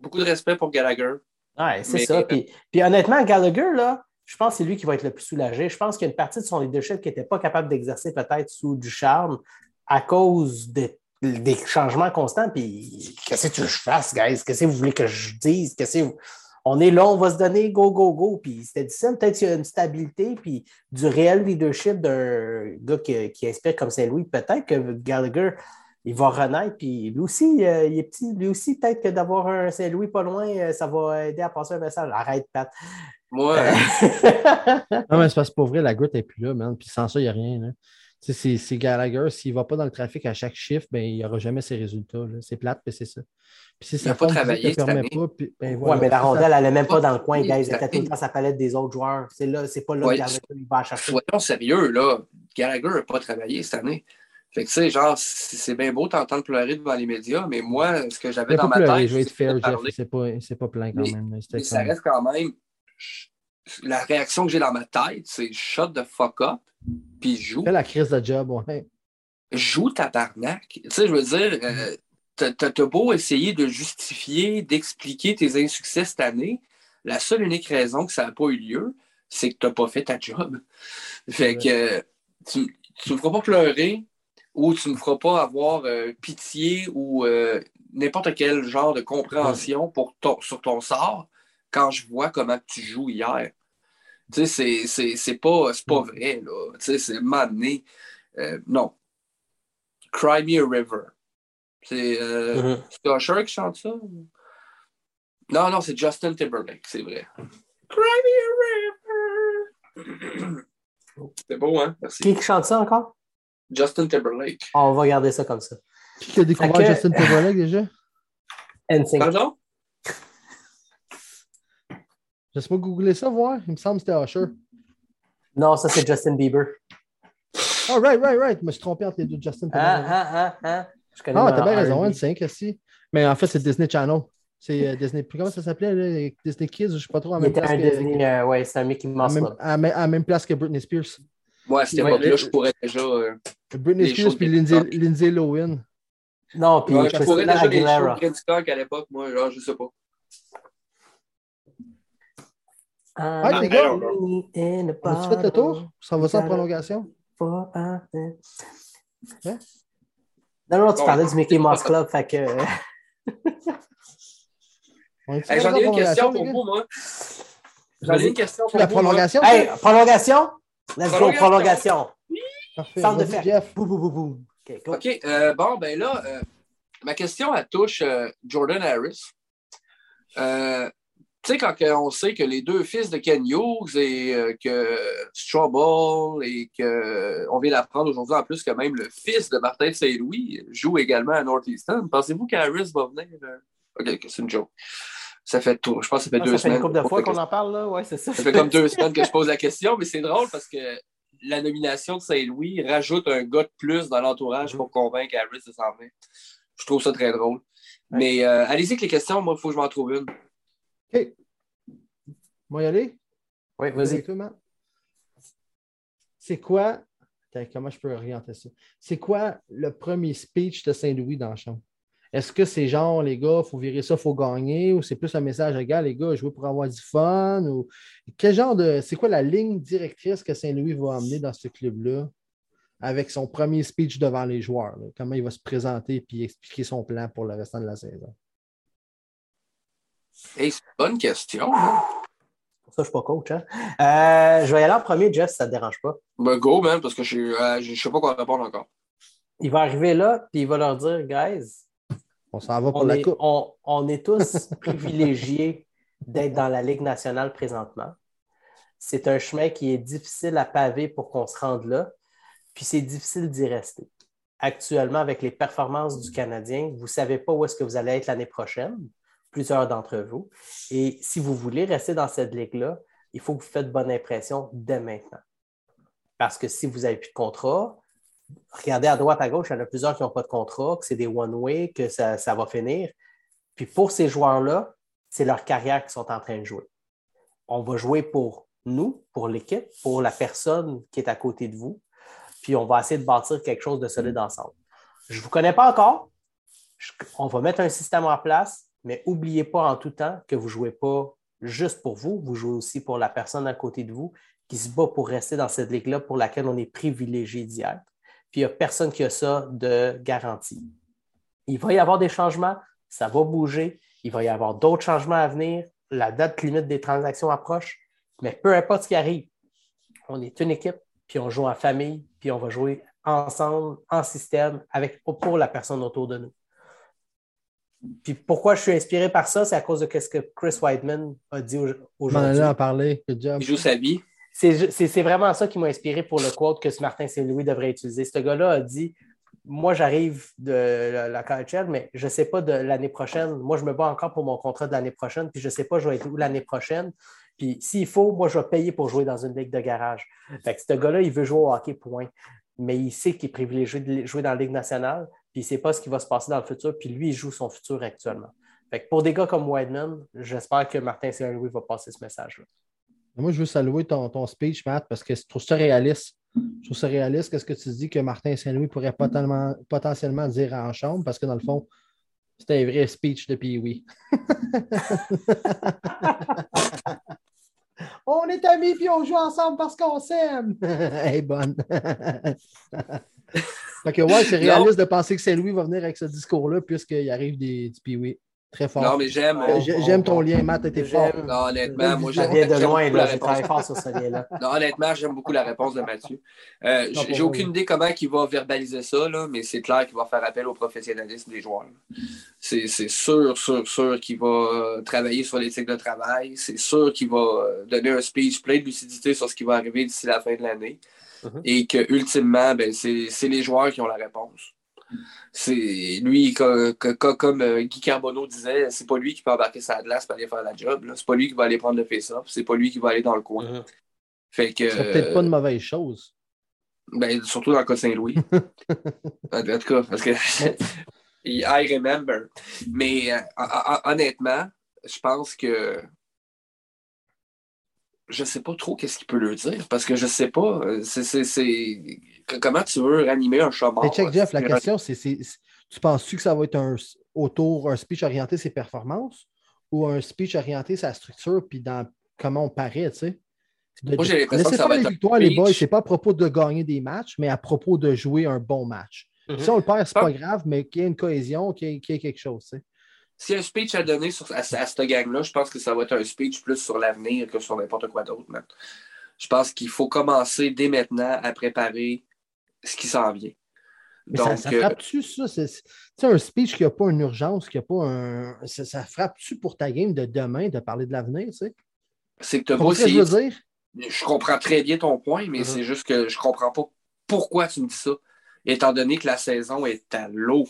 Beaucoup de respect pour Gallagher. Ouais, c'est Mais- ça. Puis, puis honnêtement, Gallagher, là, je pense que c'est lui qui va être le plus soulagé. Je pense qu'il y a une partie de son leadership qui n'était pas capable d'exercer peut-être sous du charme à cause des changements constants. Puis, qu'est-ce que tu veux que je fasse, guys? Qu'est-ce que vous voulez que je dise? Qu'est-ce que on est là, on va se donner go, go, go. Puis c'était difficile, peut-être qu'il y a une stabilité, puis du réel leadership d'un gars qui, qui, inspire comme Saint-Louis. Peut-être que Gallagher, il va renaître, puis lui aussi, euh, il est petit. Lui aussi, peut-être que d'avoir un Saint-Louis pas loin, euh, ça va aider à passer un message. Arrête, Pat. Ouais. non, mais c'est parce que pour vrai, la goutte n'est plus là, man. Puis sans ça, il n'y a rien. Là. C'est Gallagher, s'il ne va pas dans le trafic à chaque chiffre, ben, il n'y aura jamais ses résultats. C'est plate, puis c'est ça. Puis si ça ne pas travaillé cette année. Pas, puis, ben, ouais, mais la rondelle, elle n'est même pas dans le coin, guys. Elle était tout le temps sa palette des autres joueurs. C'est là, c'est pas là que Gallagher va chercher. Soyons sérieux, là. Gallagher n'a pas travaillé cette année. Fait que, tu sais, genre, c'est bien beau t'entendre pleurer devant les médias, mais moi, ce que j'avais dans ma tête. Je vais être fair, Jeff, c'est pas, pas plein quand même. Mais ça reste quand même. La réaction que j'ai dans ma tête, c'est shut the fuck up, puis joue. Fais la crise de job, ouais. Joue ta barnaque. Tu sais, je veux dire, euh, t'as beau essayer de justifier, d'expliquer tes insuccès cette année, la seule unique raison que ça n'a pas eu lieu, c'est que t'as pas fait ta job. Fait que tu, tu me feras pas pleurer, ou tu ne me feras pas avoir euh, pitié ou euh, n'importe quel genre de compréhension pour sur ton sort quand je vois comment tu joues hier. Tu sais, c'est pas, pas vrai, là. Tu sais, c'est mané. Euh, non. Cry Me a River. C'est euh, mm-hmm. Usher qui chante ça? Non, non, c'est Justin Timberlake, c'est vrai. Cry Me a River. C'est beau, hein? Merci. Qui chante ça encore? Justin Timberlake. on va garder ça comme ça. Qui a découvert que... Justin Timberlake déjà? NSYNC. Pardon? Laisse pas googler ça, voir. Il me semble que c'était Usher. Non, ça c'est Justin Bieber. Oh, right, right, right. Je me suis trompé entre les deux Justin ah, Timberlake. Ah, ah, ah, ah. ah t'as bien raison, NSYNC aussi. Mais en fait, c'est Disney Channel. C'est euh, Disney. Comment ça s'appelait? Disney Kids, je ne sais pas trop. En même place un que, Disney, euh, ouais, c'est un Mickey Mouse. À même, à la même place que Britney Spears. Ouais, c'était pas là je pourrais déjà. Euh, Britney Spears puis Lindsay, Lindsay Lohan. Non, puis ouais, je pourrais déjà des shows Credit à l'époque, moi, genre, je sais pas. Ah, ah les gars, on a fait le tour? Ça va sans prolongation? Hein? Non, non, tu parlais du Mickey Mouse Club, fait que. hey, J'en ai une question pour vous, moi. J'en ai une question pour La prolongation? Hey, prolongation? Let's go, prolongation. Parfait. Centre de Jeff. Bou, bou, bou, OK, OK. Euh, bon, ben là, euh, ma question, elle touche euh, Jordan Harris. Euh, tu sais, quand on sait que les deux fils de Ken Hughes et euh, que Strawball et qu'on vient d'apprendre aujourd'hui en plus que même le fils de Martin Saint-Louis joue également à Northeastern, pensez-vous qu'Harris va venir? OK, c'est une joke. Ça fait tout. Je pense que ça fait deux ça fait une couple de fois qu'on en parle, là. Ouais, c'est ça. Ça fait comme deux semaines que je pose la question, mais c'est drôle parce que la nomination de Saint-Louis rajoute un gars de plus dans l'entourage pour convaincre Harris de s'en venir. Je trouve ça très drôle. Mais euh, allez-y avec les questions. Moi, il faut que je m'en trouve une. OK. Moi, y aller? Oui, vas-y. C'est quoi. comment je peux orienter ça? C'est quoi le premier speech de Saint-Louis dans la chambre? Est-ce que c'est genre, les gars, il faut virer ça, il faut gagner, ou c'est plus un message égal, les gars, jouer pour avoir du fun, ou quel genre de. C'est quoi la ligne directrice que Saint-Louis va amener dans ce club-là avec son premier speech devant les joueurs? Comment il va se présenter et expliquer son plan pour le restant de la saison? C'est une bonne question. Pour ça, je ne suis pas coach. Hein? Euh, je vais y aller en premier, Jeff, si ça ne te dérange pas. Ben, go, man, parce que je ne euh, sais pas quoi répondre encore. Il va arriver là, puis il va leur dire, guys, on s'en va pour on la est, On, est tous privilégiés d'être dans la Ligue nationale présentement. C'est un chemin qui est difficile à paver pour qu'on se rende là, puis c'est difficile d'y rester. Actuellement, avec les performances du Canadien, vous ne savez pas où est-ce que vous allez être l'année prochaine, plusieurs d'entre vous. Et si vous voulez rester dans cette ligue-là, il faut que vous faites bonne impression dès maintenant. Parce que si vous n'avez plus de contrat, regardez à droite, à gauche, il y en a plusieurs qui n'ont pas de contrat, que c'est des one-way, que ça, va finir. Puis pour ces joueurs-là, c'est leur carrière qui sont en train de jouer. On va jouer pour nous, pour l'équipe, pour la personne qui est à côté de vous, puis on va essayer de bâtir quelque chose de solide ensemble. Je ne vous connais pas encore. on va mettre un système en place, mais n'oubliez pas en tout temps que vous ne jouez pas juste pour vous, vous jouez aussi pour la personne à côté de vous qui se bat pour rester dans cette ligue-là pour laquelle on est privilégié d'y être puis il n'y a personne qui a ça de garantie. Il va y avoir des changements, ça va bouger, il va y avoir d'autres changements à venir, la date limite des transactions approche, mais peu importe ce qui arrive, on est une équipe, puis on joue en famille, puis on va jouer ensemble, en système, avec, pour la personne autour de nous. Puis pourquoi je suis inspiré par ça, c'est à cause de ce que Chris Whiteman a dit aujourd'hui. On en a parlé. Il joue sa vie. C'est vraiment ça qui m'a inspiré pour le quote que ce Martin Saint-Louis devrait utiliser. Ce gars-là a dit Moi, j'arrive de la, KHL, mais je ne sais pas de l'année prochaine. Moi, je me bats encore pour mon contrat de l'année prochaine, puis je ne sais pas je vais être où l'année prochaine. Puis s'il faut, moi, je vais payer pour jouer dans une ligue de garage. Fait que ce gars-là, il veut jouer au hockey, point. Mais il sait qu'il est privilégié de jouer dans la Ligue nationale, puis il sait pas ce qui va se passer dans le futur, puis lui, il joue son futur actuellement. Fait que pour des gars comme Wideman, j'espère que Martin Saint-Louis va passer ce message-là. Moi, je veux saluer ton, ton speech, Matt, parce que je trouve ça réaliste. Je trouve ça réaliste. Qu'est-ce que tu dis que Martin Saint-Louis pourrait potentiellement dire en chambre, parce que dans le fond, c'était un vrai speech de oui. on est amis puis on joue ensemble parce qu'on s'aime. Est bonne. fait que ouais, c'est réaliste de penser que Saint-Louis va venir avec ce discours-là puisqu'il arrive des, du Pee-Wee. Très fort. Non, mais j'aime. Euh, j'aime ton lien, Matt, t'es fort. Non, honnêtement, moi, j'aime. de loin, là, j'ai travaillé fort sur ce lien-là. Non, honnêtement, j'aime beaucoup la réponse de Mathieu. Euh, j'ai aucune idée comment il va verbaliser ça, là, mais c'est clair qu'il va faire appel au professionnalisme des joueurs. C'est sûr, sûr, sûr qu'il va euh, travailler sur l'éthique de travail. C'est sûr qu'il va donner un speech plein de lucidité sur ce qui va arriver d'ici la fin de l'année. Mm-hmm. Et que, ultimement, ben, c'est les joueurs qui ont la réponse c'est lui, comme, euh, Guy Carbonneau disait, c'est pas lui qui peut embarquer sa glace pour aller faire la job. C'est pas lui qui va aller prendre le face-off. C'est pas lui qui va aller dans le coin. Mm-hmm. Fait que. C'est peut-être pas une mauvaise chose. Ben, surtout dans le cas de Saint-Louis. en tout cas, parce que. I remember. Mais euh, honnêtement, je pense que je sais pas trop qu'est-ce qu'il peut lui dire parce que je sais pas. Euh, c'est, Comment tu veux ranimer un chat Mais check, Jeff, la question, c'est, tu penses-tu que ça va être un, autour, un speech orienté ses performances ou un speech orienté sa structure puis dans comment on paraît, tu sais? Moi, j'ai l'impression que ça va les victoires, les boys, c'est pas à propos de gagner des matchs, mais à propos de jouer un bon match. Mm-hmm. Si on le perd, c'est pas grave, mais qu'il y ait une cohésion, qu'il y, ait quelque chose, tu sais. A un speech à donner sur, à, cette gang-là, je pense que ça va être un speech plus sur l'avenir que sur n'importe quoi d'autre. Je pense qu'il faut commencer dès maintenant à préparer ce qui s'en vient. Donc, ça, frappe-tu ça? C'est un speech qui n'a pas une urgence, qui a pas un. Ça, frappe-tu pour ta game de demain de parler de l'avenir, tu sais? C'est que tu as que je veux dire? Je comprends très bien ton point, mais uh-huh. c'est juste que je comprends pas pourquoi tu me dis ça, étant donné que la saison est à l'eau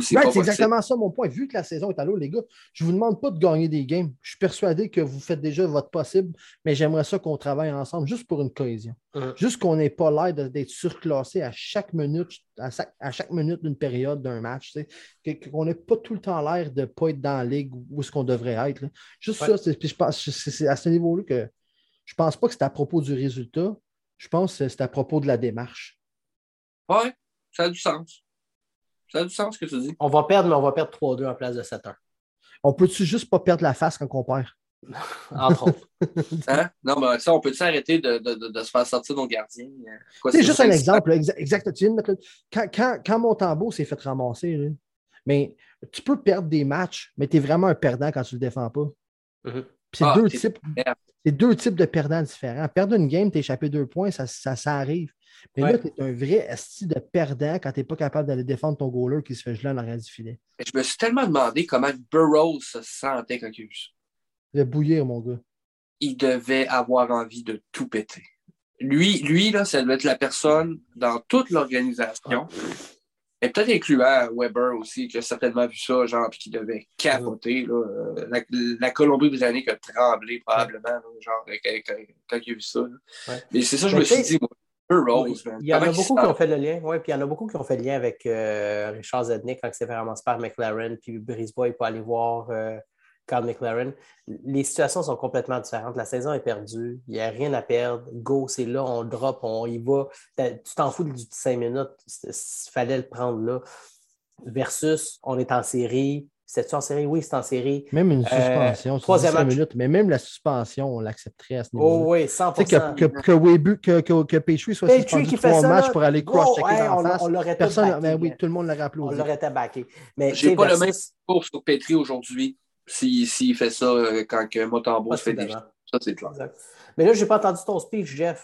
c'est exactement ça mon point. Vu que la saison est à l'eau, les gars, je ne vous demande pas de gagner des games. Je suis persuadé que vous faites déjà votre possible, mais j'aimerais ça qu'on travaille ensemble juste pour une cohésion. Juste qu'on n'ait pas l'air d'être surclassé à chaque minute, à chaque, minute d'une période d'un match. Qu'on n'ait pas tout le temps l'air de ne pas être dans la ligue où ce qu'on devrait être. Juste ça, c'est à ce niveau-là que je ne pense pas que c'est à propos du résultat. Je pense que c'est à propos de la démarche. Oui, ça a du sens. Ça a du sens ce que tu dis. On va perdre, mais on va perdre 3-2 en place de 7-1. On peut-tu juste pas perdre la face quand on perd? Entre autres. Hein? Non, mais ça, on peut-tu arrêter de, de, de, se faire sortir nos gardiens? C'est juste un exemple. Exact. Tu viens quand, quand, quand Montembeau s'est fait ramasser, mais tu peux perdre des matchs, mais tu es vraiment un perdant quand tu ne le défends pas. Mm-hmm. C'est ah, deux, types, deux types de perdants différents. Perdre une game, t'échapper deux points, ça, ça, ça arrive. Mais là, tu es un vrai esti de perdant quand tu n'es pas capable d'aller défendre ton goaler qui se fait geler en arrière du filet. Je me suis tellement demandé comment Burroughs se sentait quand il Il devait bouillir, mon gars. Il devait avoir envie de tout péter. Lui, lui là, ça devait être la personne dans toute l'organisation. Et peut-être incluant Weber aussi, qui a certainement vu ça, genre, puis qui devait capoter. Là, euh, la, la Colombie-Britannique a tremblé probablement, genre, quand, il a vu ça. Mais c'est ça, je me suis dit, moi, il y en a beaucoup qui ont fait le lien. Oui, puis il y en a beaucoup qui ont fait le lien avec euh, Richard Zednik quand c'est vraiment par McLaren, puis Brisbois peut aller voir euh, Carl McLaren. Les situations sont complètement différentes. La saison est perdue, il n'y a rien à perdre. Go, c'est là, on drop, on y va. Tu t'en fous du 5 minutes, il fallait le prendre là. Versus, on est en série, C'est-tu en série? Oui, c'est en série. Même une Euh, suspension, troisième troisième match. minutes, mais même la suspension, on l'accepterait à ce niveau. Oh oui, 100 Tu sais, que, que, que, Webu- que, que, que soit Petrie suspendu qui fait trois ça, matchs pour aller cross-checker hey, dans on, face. on l'aurait tout Personne, backé, ben oui, tout le monde l'aurait On applaudi. l'aurait backé. Mais J'ai pas le même Pour sur Petri aujourd'hui, s'il s'il fait ça euh, quand que Motambo se fait des. Ça, c'est clair. Exact. Mais là, je n'ai pas entendu ton speech, Jeff.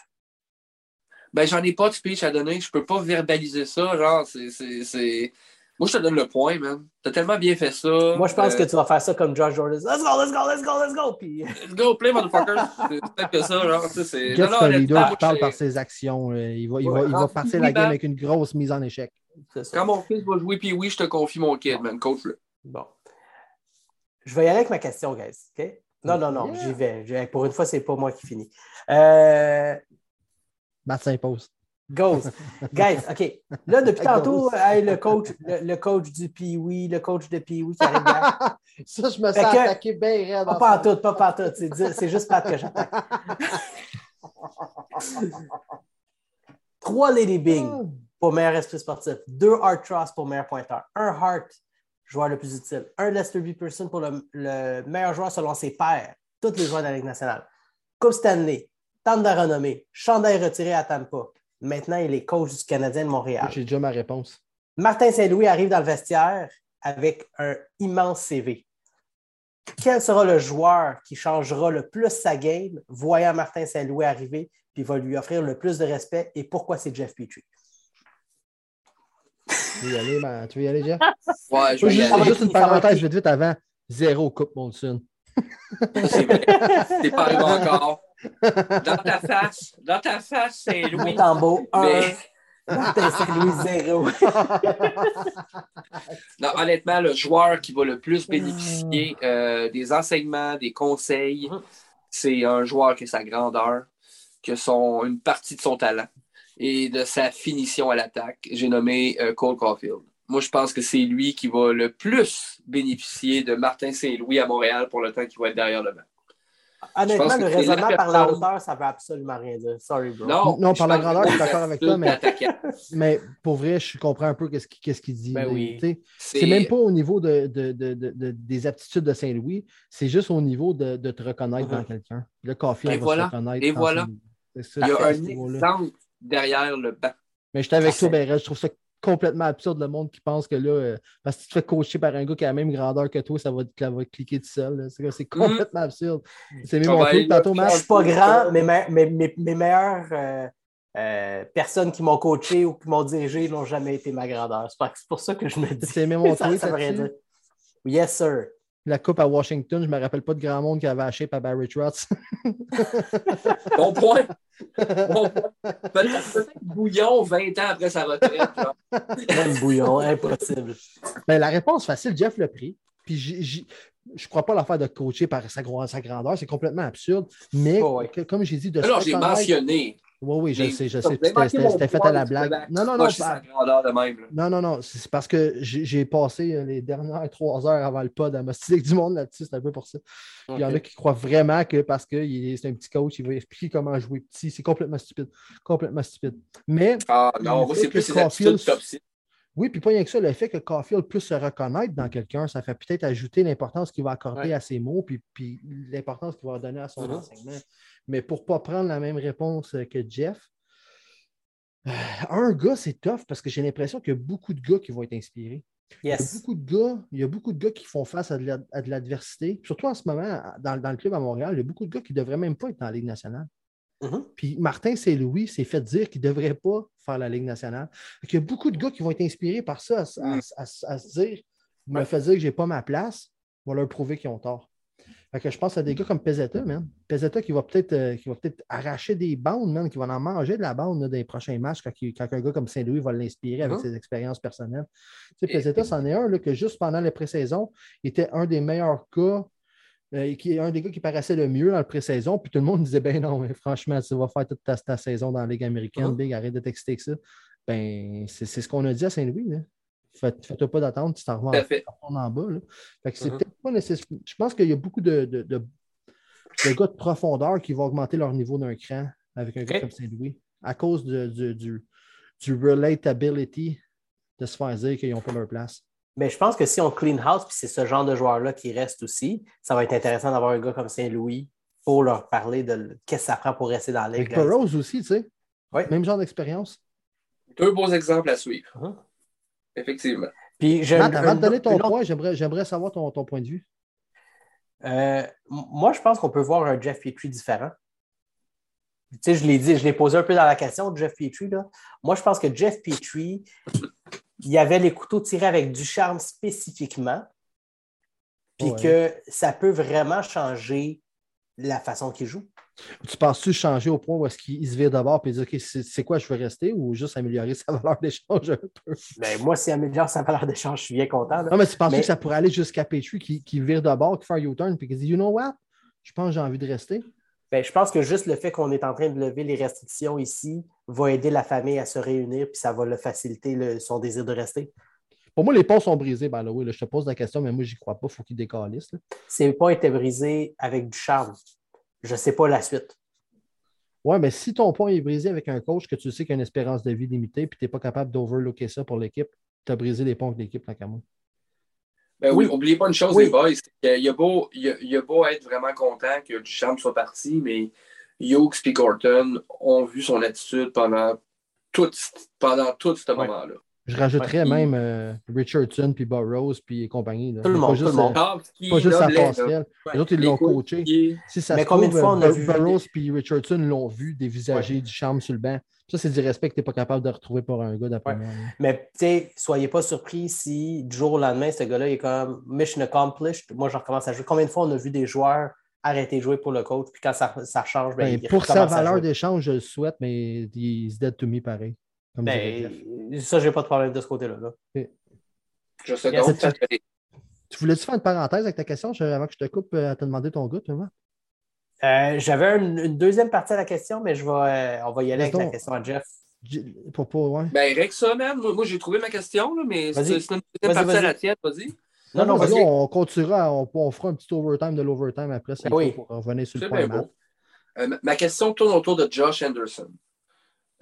Ben, j'en ai pas de speech à donner. Je peux pas verbaliser ça. Genre, c'est. Moi, je te donne le point, man. T'as tellement bien fait ça. Moi, je pense Euh, que tu vas faire ça comme Josh Jordan. Let's go, let's go, let's go, let's go. Puis, Let's go, play, motherfucker. c'est peut-être que ça, genre. c'est- Non, non, leader qui parle par ses actions. euh, Il va, il Ouais, va, il va partir la game avec une grosse mise en échec. c'est ça. Quand mon fils va jouer, puis oui, je te confie mon kid, man. Coach-le. Bon. Je vais y aller avec ma question, guys. OK? Non, non, non, Yeah. j'y vais. J'y vais. Pour une fois, c'est pas moi qui finis. Euh, Matt s'impose. Ghost. Guys, OK. Là, depuis tantôt, hey, le, coach, le, le coach du Pee-Wee, le coach de Pee-Wee qui arrive là. Ça, je me Fait sens que- attaqué bien raide. Pas en pas en ce tout, pas pas en tout. C'est juste Pat que j'attaque. Trois Lady Bing moment. pour meilleur esprit sportif, deux Hart Tross pour meilleur pointeur, un Hart, joueur le plus utile, un Lester B. Pearson pour le, le meilleur joueur selon ses pairs, tous les joueurs de la Ligue nationale. Coupe Stanley, tente de renommée, chandail retiré à Tampa. Maintenant, il est coach du Canadien de Montréal. J'ai déjà ma réponse. Martin Saint-Louis arrive dans le vestiaire avec un immense CV. Quel sera le joueur qui changera le plus sa game, voyant Martin Saint-Louis arriver, puis va lui offrir le plus de respect, et pourquoi c'est Jeff Petrie? Tu veux y aller, ma- tu veux y aller, Jeff? Ouais, je vais Juste, aller. une parenthèse qui? vite, vite avant. Zéro Coupe Monson. Ça, c'est vrai. T'es pas arrivé encore. Dans ta face, dans ta face, c'est Louis. Montembeau, 1. Mais- Martin Saint-Louis, 0. Non, honnêtement, le joueur qui va le plus bénéficier euh, des enseignements, des conseils, Mhm. c'est un joueur qui a sa grandeur, qui a son, une partie de son talent et de sa finition à l'attaque. J'ai nommé euh, Cole Caulfield. Moi, je pense que c'est lui qui va le plus bénéficier de Martin Saint-Louis à Montréal pour le temps qu'il va être derrière le banc. Honnêtement, Je le raisonnement par la hauteur, ça ne veut absolument rien dire. Sorry, bro. Non, Non, je par la grandeur, je suis d'accord avec toi, mais-. Mais pour vrai, je comprends un peu qu'est-ce qu'il qu'est-ce qu'il dit. Ben oui. Tu sais, C'est même pas au niveau de, de- de- de- de- des aptitudes de Saint-Louis, c'est juste au niveau de, de te reconnaître dans quelqu'un. Le Et va voilà. se reconnaître. Et voilà. Saint-Louis. C'est ça, Il y a un ce exemple derrière le banc. Mais j'étais avec toi, ben, je trouve ça complètement absurde le monde qui pense que là, euh, parce que tu te fais coacher par un gars qui a la même grandeur que toi, ça va, ça va cliquer tout seul. C'est c'est complètement absurde. C'est On mon aller tantôt, Je suis pas grand, mais mes, mes- mes- mes meilleures euh, euh, personnes qui m'ont coaché ou qui m'ont dirigé n'ont jamais été ma grandeur. C'est pas- c'est pour ça que je me dis. C'est mis mon ça, tweet ça veut rien là-dessus. dire. Yes, sir. La coupe à Washington, je me rappelle pas de grand monde qui avait acheté à Barry Trotz. Bon point. Bon point. Peut-être Bouillon 20 ans après sa retraite. Même bouillon, impossible. Ben, la réponse facile, Jeff l'a pris. Puis je ne crois pas l'affaire de coacher par sa, sa grandeur, c'est complètement absurde. Mais Oh, ouais. que- comme j'ai dit, de Alors, j'ai mentionné. Oui, oui, je sais, je sais. C'était fait à la blague. Non, non, non. Non, non, non. C'est parce que j'ai passé euh, les dernières trois heures avant le pod à m'astiquer du monde là-dessus. C'est un peu pour ça. Il y en a qui croient vraiment que parce que c'est un petit coach, il va expliquer comment jouer petit. C'est complètement stupide. Complètement stupide. Mais Ah non, c'est plus ses oui, puis pas rien que ça, le fait que Caulfield puisse se reconnaître dans quelqu'un, ça fait peut-être ajouter l'importance qu'il va accorder Ouais. à ses mots, puis, puis l'importance qu'il va donner à son Mhm. enseignement. Mais pour ne pas prendre la même réponse que Jeff, euh, un gars, c'est tough parce que j'ai l'impression qu'il y a beaucoup de gars qui vont être inspirés. Il y a beaucoup de gars, il y a beaucoup de gars qui font face à de l'adversité. Surtout en ce moment, dans, dans le club à Montréal, il y a beaucoup de gars qui ne devraient même pas être dans la Ligue nationale. Mhm. Puis Martin Saint-Louis s'est fait dire qu'il ne devrait pas faire la Ligue nationale. Qu'il y a beaucoup de gars qui vont être inspirés par ça, à, se dire il me fait dire que je n'ai pas ma place, on va leur prouver qu'ils ont tort. Fait que je pense à des gars comme Pezzetta, man. Pezzetta qui va peut-être euh, peut-être arracher des bandes, man, qui va en manger de la bande là, dans les prochains matchs quand, il- quand un gars comme Saint-Louis va l'inspirer avec Mhm. ses expériences personnelles. Tu sais, Et- Pezzetta, c'en est un là, que juste pendant la pré-saison, il était un des meilleurs gars euh, qui est un des gars qui paraissait le mieux dans le pré-saison, puis tout le monde disait Ben non, mais franchement, tu vas faire toute ta, ta saison dans la Ligue américaine, Mhm. Big, arrête de t'exciter avec ça. Ben, c'est c'est ce qu'on a dit à Saint-Louis. Fais-toi pas d'attente, tu t'en reviens fait. en bas. là. Fait que c'est Mhm. peut-être pas nécessaire. Je pense qu'il y a beaucoup de, de, de- de gars de profondeur qui vont augmenter leur niveau d'un cran avec un gars comme Saint-Louis à cause de- du, du, du relatability de se faire dire qu'ils n'ont pas leur place. Mais je pense que si on clean house, puis c'est ce genre de joueur-là qui reste aussi, ça va être intéressant d'avoir un gars comme Saint-Louis pour leur parler de qu'est-ce que ça prend pour rester dans les Burroughs aussi, tu sais. Oui. Même genre d'expérience. Deux beaux exemples à suivre. Mhm. Effectivement. Puis je, Matt, avant de donner ton point, j'aimerais j'aimerais savoir ton, ton point de vue. Euh, moi, je pense qu'on peut voir un Jeff Petrie différent. Tu sais, je l'ai dit, je l'ai posé un peu dans la question, Jeff Petrie. Là. Moi, je pense que Jeff Petrie, il y avait les couteaux tirés avec du charme spécifiquement, puis Ouais. que ça peut vraiment changer la façon qu'il joue. Tu penses-tu changer au point où est-ce qu'il il se vire d'abord et dire OK, c'est quoi, je veux rester ou juste améliorer sa valeur d'échange un peu? Ben, moi, si améliore sa valeur d'échange, je suis bien content. là. Non, mais tu penses Mais- que ça pourrait aller jusqu'à Petrie qui, qui vire d'abord, qui fait un U-turn puis qui dit You know what? Je pense que j'ai envie de rester. Ben, je pense que juste le fait qu'on est en train de lever les restrictions ici va aider la famille à se réunir, puis ça va le faciliter le- son désir de rester. Pour moi, les ponts sont brisés, by the way. là. Je te pose la question, mais moi, j'y crois pas. Il faut qu'ils décalissent. Ses pas étaient brisés avec du charme. Je ne sais pas la suite. Ouais, mais si ton pont est brisé avec un coach que tu sais qu'il a une espérance de vie limitée puis tu n'es pas capable d'overlooker ça pour l'équipe, tu as brisé les ponts de l'équipe, moi. Ben oui, Oui. oubliez pas une chose, Oui. les boys. c'est qu'il y a beau, il y a, il y a beau être vraiment content que Duchamp soit parti, mais Hughes et Gorton ont vu son attitude pendant tout, pendant tout ce Ouais. moment-là. Je rajouterais Ouais, même euh, Richardson puis Burroughs puis compagnie. là. Tout le monde, Pas tout juste, le monde. euh, qui pas juste. Les autres, ils l'ont coaché. qui- Si ça Mais se combien trouve, de fois on a Bur- vu- Burroughs puis Richardson l'ont vu dévisager du charme sur le banc. Ça, c'est du respect que tu n'es pas capable de retrouver pour un gars, d'après Ouais. moi. là. Mais tu sais, soyez pas surpris si du jour au lendemain, ce gars-là il est comme mission accomplished. Moi, je recommence à jouer. Combien de fois on a vu des joueurs arrêter de jouer pour le coach, puis quand ça, ça change, ben, Ben, pour sa valeur d'échange, je le souhaite, mais he's dead to me pareil. Comme dirait Jeff. Ben, ça, j'ai pas de problème de ce côté-là. là. Je sais donc, ça Tu voulais-tu faire une parenthèse avec ta question je- avant que je te coupe euh, à te demander ton goût, toi? Euh, J'avais une, une deuxième partie à la question, mais je vais, euh, on va y aller avec la question à Jeff. Pour, pour, ouais. Ben, règle ça, man. Moi, moi, j'ai trouvé ma question, là, mais c'est une deuxième partie à la tienne. Vas-y. Non, non, vas-y. on continuera, on, on fera un petit overtime de l'overtime après, c'est Ben oui. pour revenir sur le point. Euh, ma- ma question tourne autour de Josh Anderson.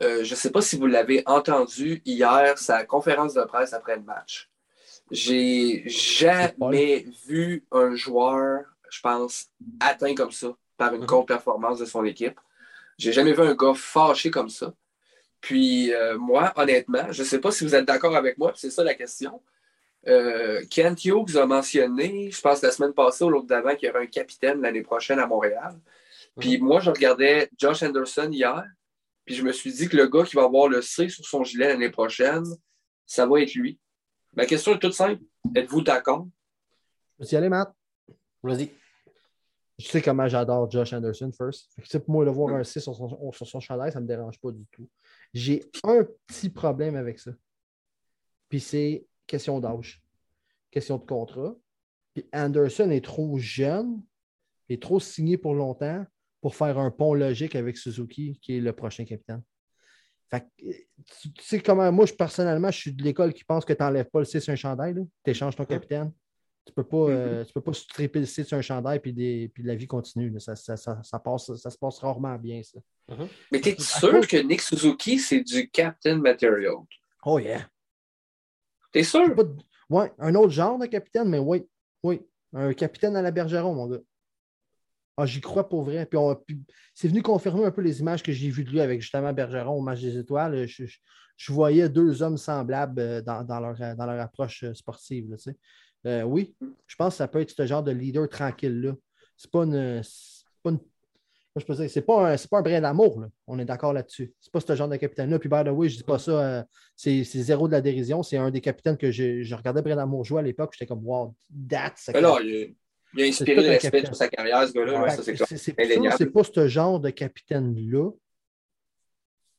Euh, je ne sais pas si vous l'avez entendu hier, sa conférence de presse après le match. J'ai jamais vu un joueur, je pense, atteint comme ça par une Mhm. contre-performance de son équipe. J'ai jamais vu un gars fâché comme ça. Puis euh, moi, honnêtement, je ne sais pas si vous êtes d'accord avec moi, puis c'est ça la question. Euh, Kent Hughes a mentionné, je pense la semaine passée ou l'autre d'avant, qu'il y aurait un capitaine l'année prochaine à Montréal. Puis moi, je regardais Josh Anderson hier, puis je me suis dit que le gars qui va avoir le C sur son gilet l'année prochaine, ça va être lui. Ma question est toute simple. Êtes-vous d'accord? Je vais y aller, Matt. Vas-y. Je sais comment j'adore Josh Anderson, first. Fait que, pour moi, le voir un 6 sur son, sur son chandail, ça ne me dérange pas du tout. J'ai un petit problème avec ça. Puis c'est question d'âge, question de contrat. Puis Anderson est trop jeune, est trop signé pour longtemps pour faire un pont logique avec Suzuki, qui est le prochain capitaine. Fait que, euh, tu, tu sais comment, moi, je, personnellement, je suis de l'école qui pense que tu n'enlèves pas le 6 sur un chandail, tu échanges ton capitaine. Tu peux pas, euh, tu peux pas stripper le 6 sur un chandail puis, des, puis la vie continue. là. Ça, ça, ça, ça passe, ça se passe rarement bien, ça. Mais t'es À sûr cause- que Nick Suzuki, c'est du Captain Material? Oh yeah. T'es sûr? De- Ouais, un autre genre de capitaine, mais oui, oui. Un capitaine à la Bergeron, mon gars. Ah, j'y crois pour vrai. Puis, c'est venu confirmer un peu les images que j'ai vues de lui avec justement Bergeron au match des étoiles. Je, je- je voyais deux hommes semblables euh, dans, dans leur, dans leur approche euh, sportive. là, tu sais. Euh, oui, je pense que ça peut être ce genre de leader tranquille-là. C'est pas une. C'est pas une moi, je peux dire, c'est pas un, c'est pas un brin d'amour, là. On est d'accord là-dessus. C'est pas ce genre de capitaine-là. Puis, by the way, je dis pas ça, euh, c'est, c'est zéro de la dérision. C'est un des capitaines que je, je regardais brin d'amour jouer à l'époque. J'étais comme, wow, that's a Mais là, il a, il a inspiré le respect capitaine. sur sa carrière, ce gars-là. Ouais, c'est pas ce genre de capitaine-là.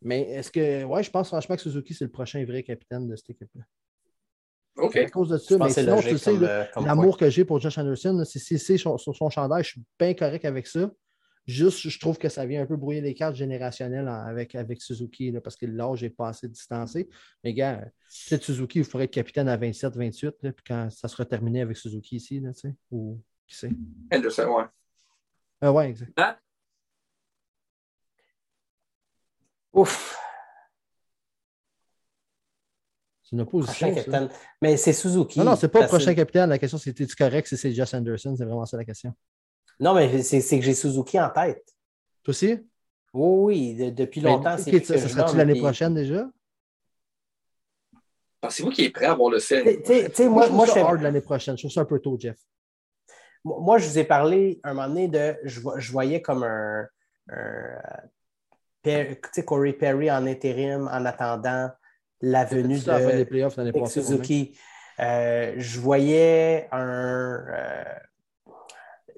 Mais est-ce que. Ouais, je pense franchement que Suzuki, c'est le prochain vrai capitaine de cette équipe-là. OK. À cause de ça, Je pense mais que c'est sinon, tu sais, euh, l'amour que j'ai pour Josh Anderson, c'est sur, sur son chandail, je suis bien correct avec ça. Juste, je trouve que ça vient un peu brouiller les cartes générationnelles avec, avec Suzuki, là, parce que l'âge n'est pas assez distancé. Mais gars, peut-être Suzuki, il faudrait être capitaine à 27, 28, là, puis quand ça sera terminé avec Suzuki ici, là, tu sais, ou qui sait. Anderson, ouais. Ah ouais, exact. Ouf. C'est une opposition. Prochain ça. capitaine. Mais c'est Suzuki. Non, non, c'est pas le prochain capitaine. La question, c'est es-tu correct si c'est Josh Anderson? C'est vraiment ça la question. Non, mais c'est c'est que j'ai Suzuki en tête. Toi aussi? Oui, oui, de- depuis longtemps. Ben, c'est ok, lui ça, nomme, l'année puis- prochaine déjà? Pensez-vous qu'il est prêt à avoir le Tu tu tu sais, Moi, moi, je trouve ça hard l'année prochaine. Je trouve ça un peu tôt, Jeff. Moi, je vous ai parlé un moment donné de. Je, vo- je voyais comme un. tu sais, Corey Perry en intérim en attendant la venue la fin des de playoffs l'année Nick passée. Suzuki. Euh, je voyais un. euh,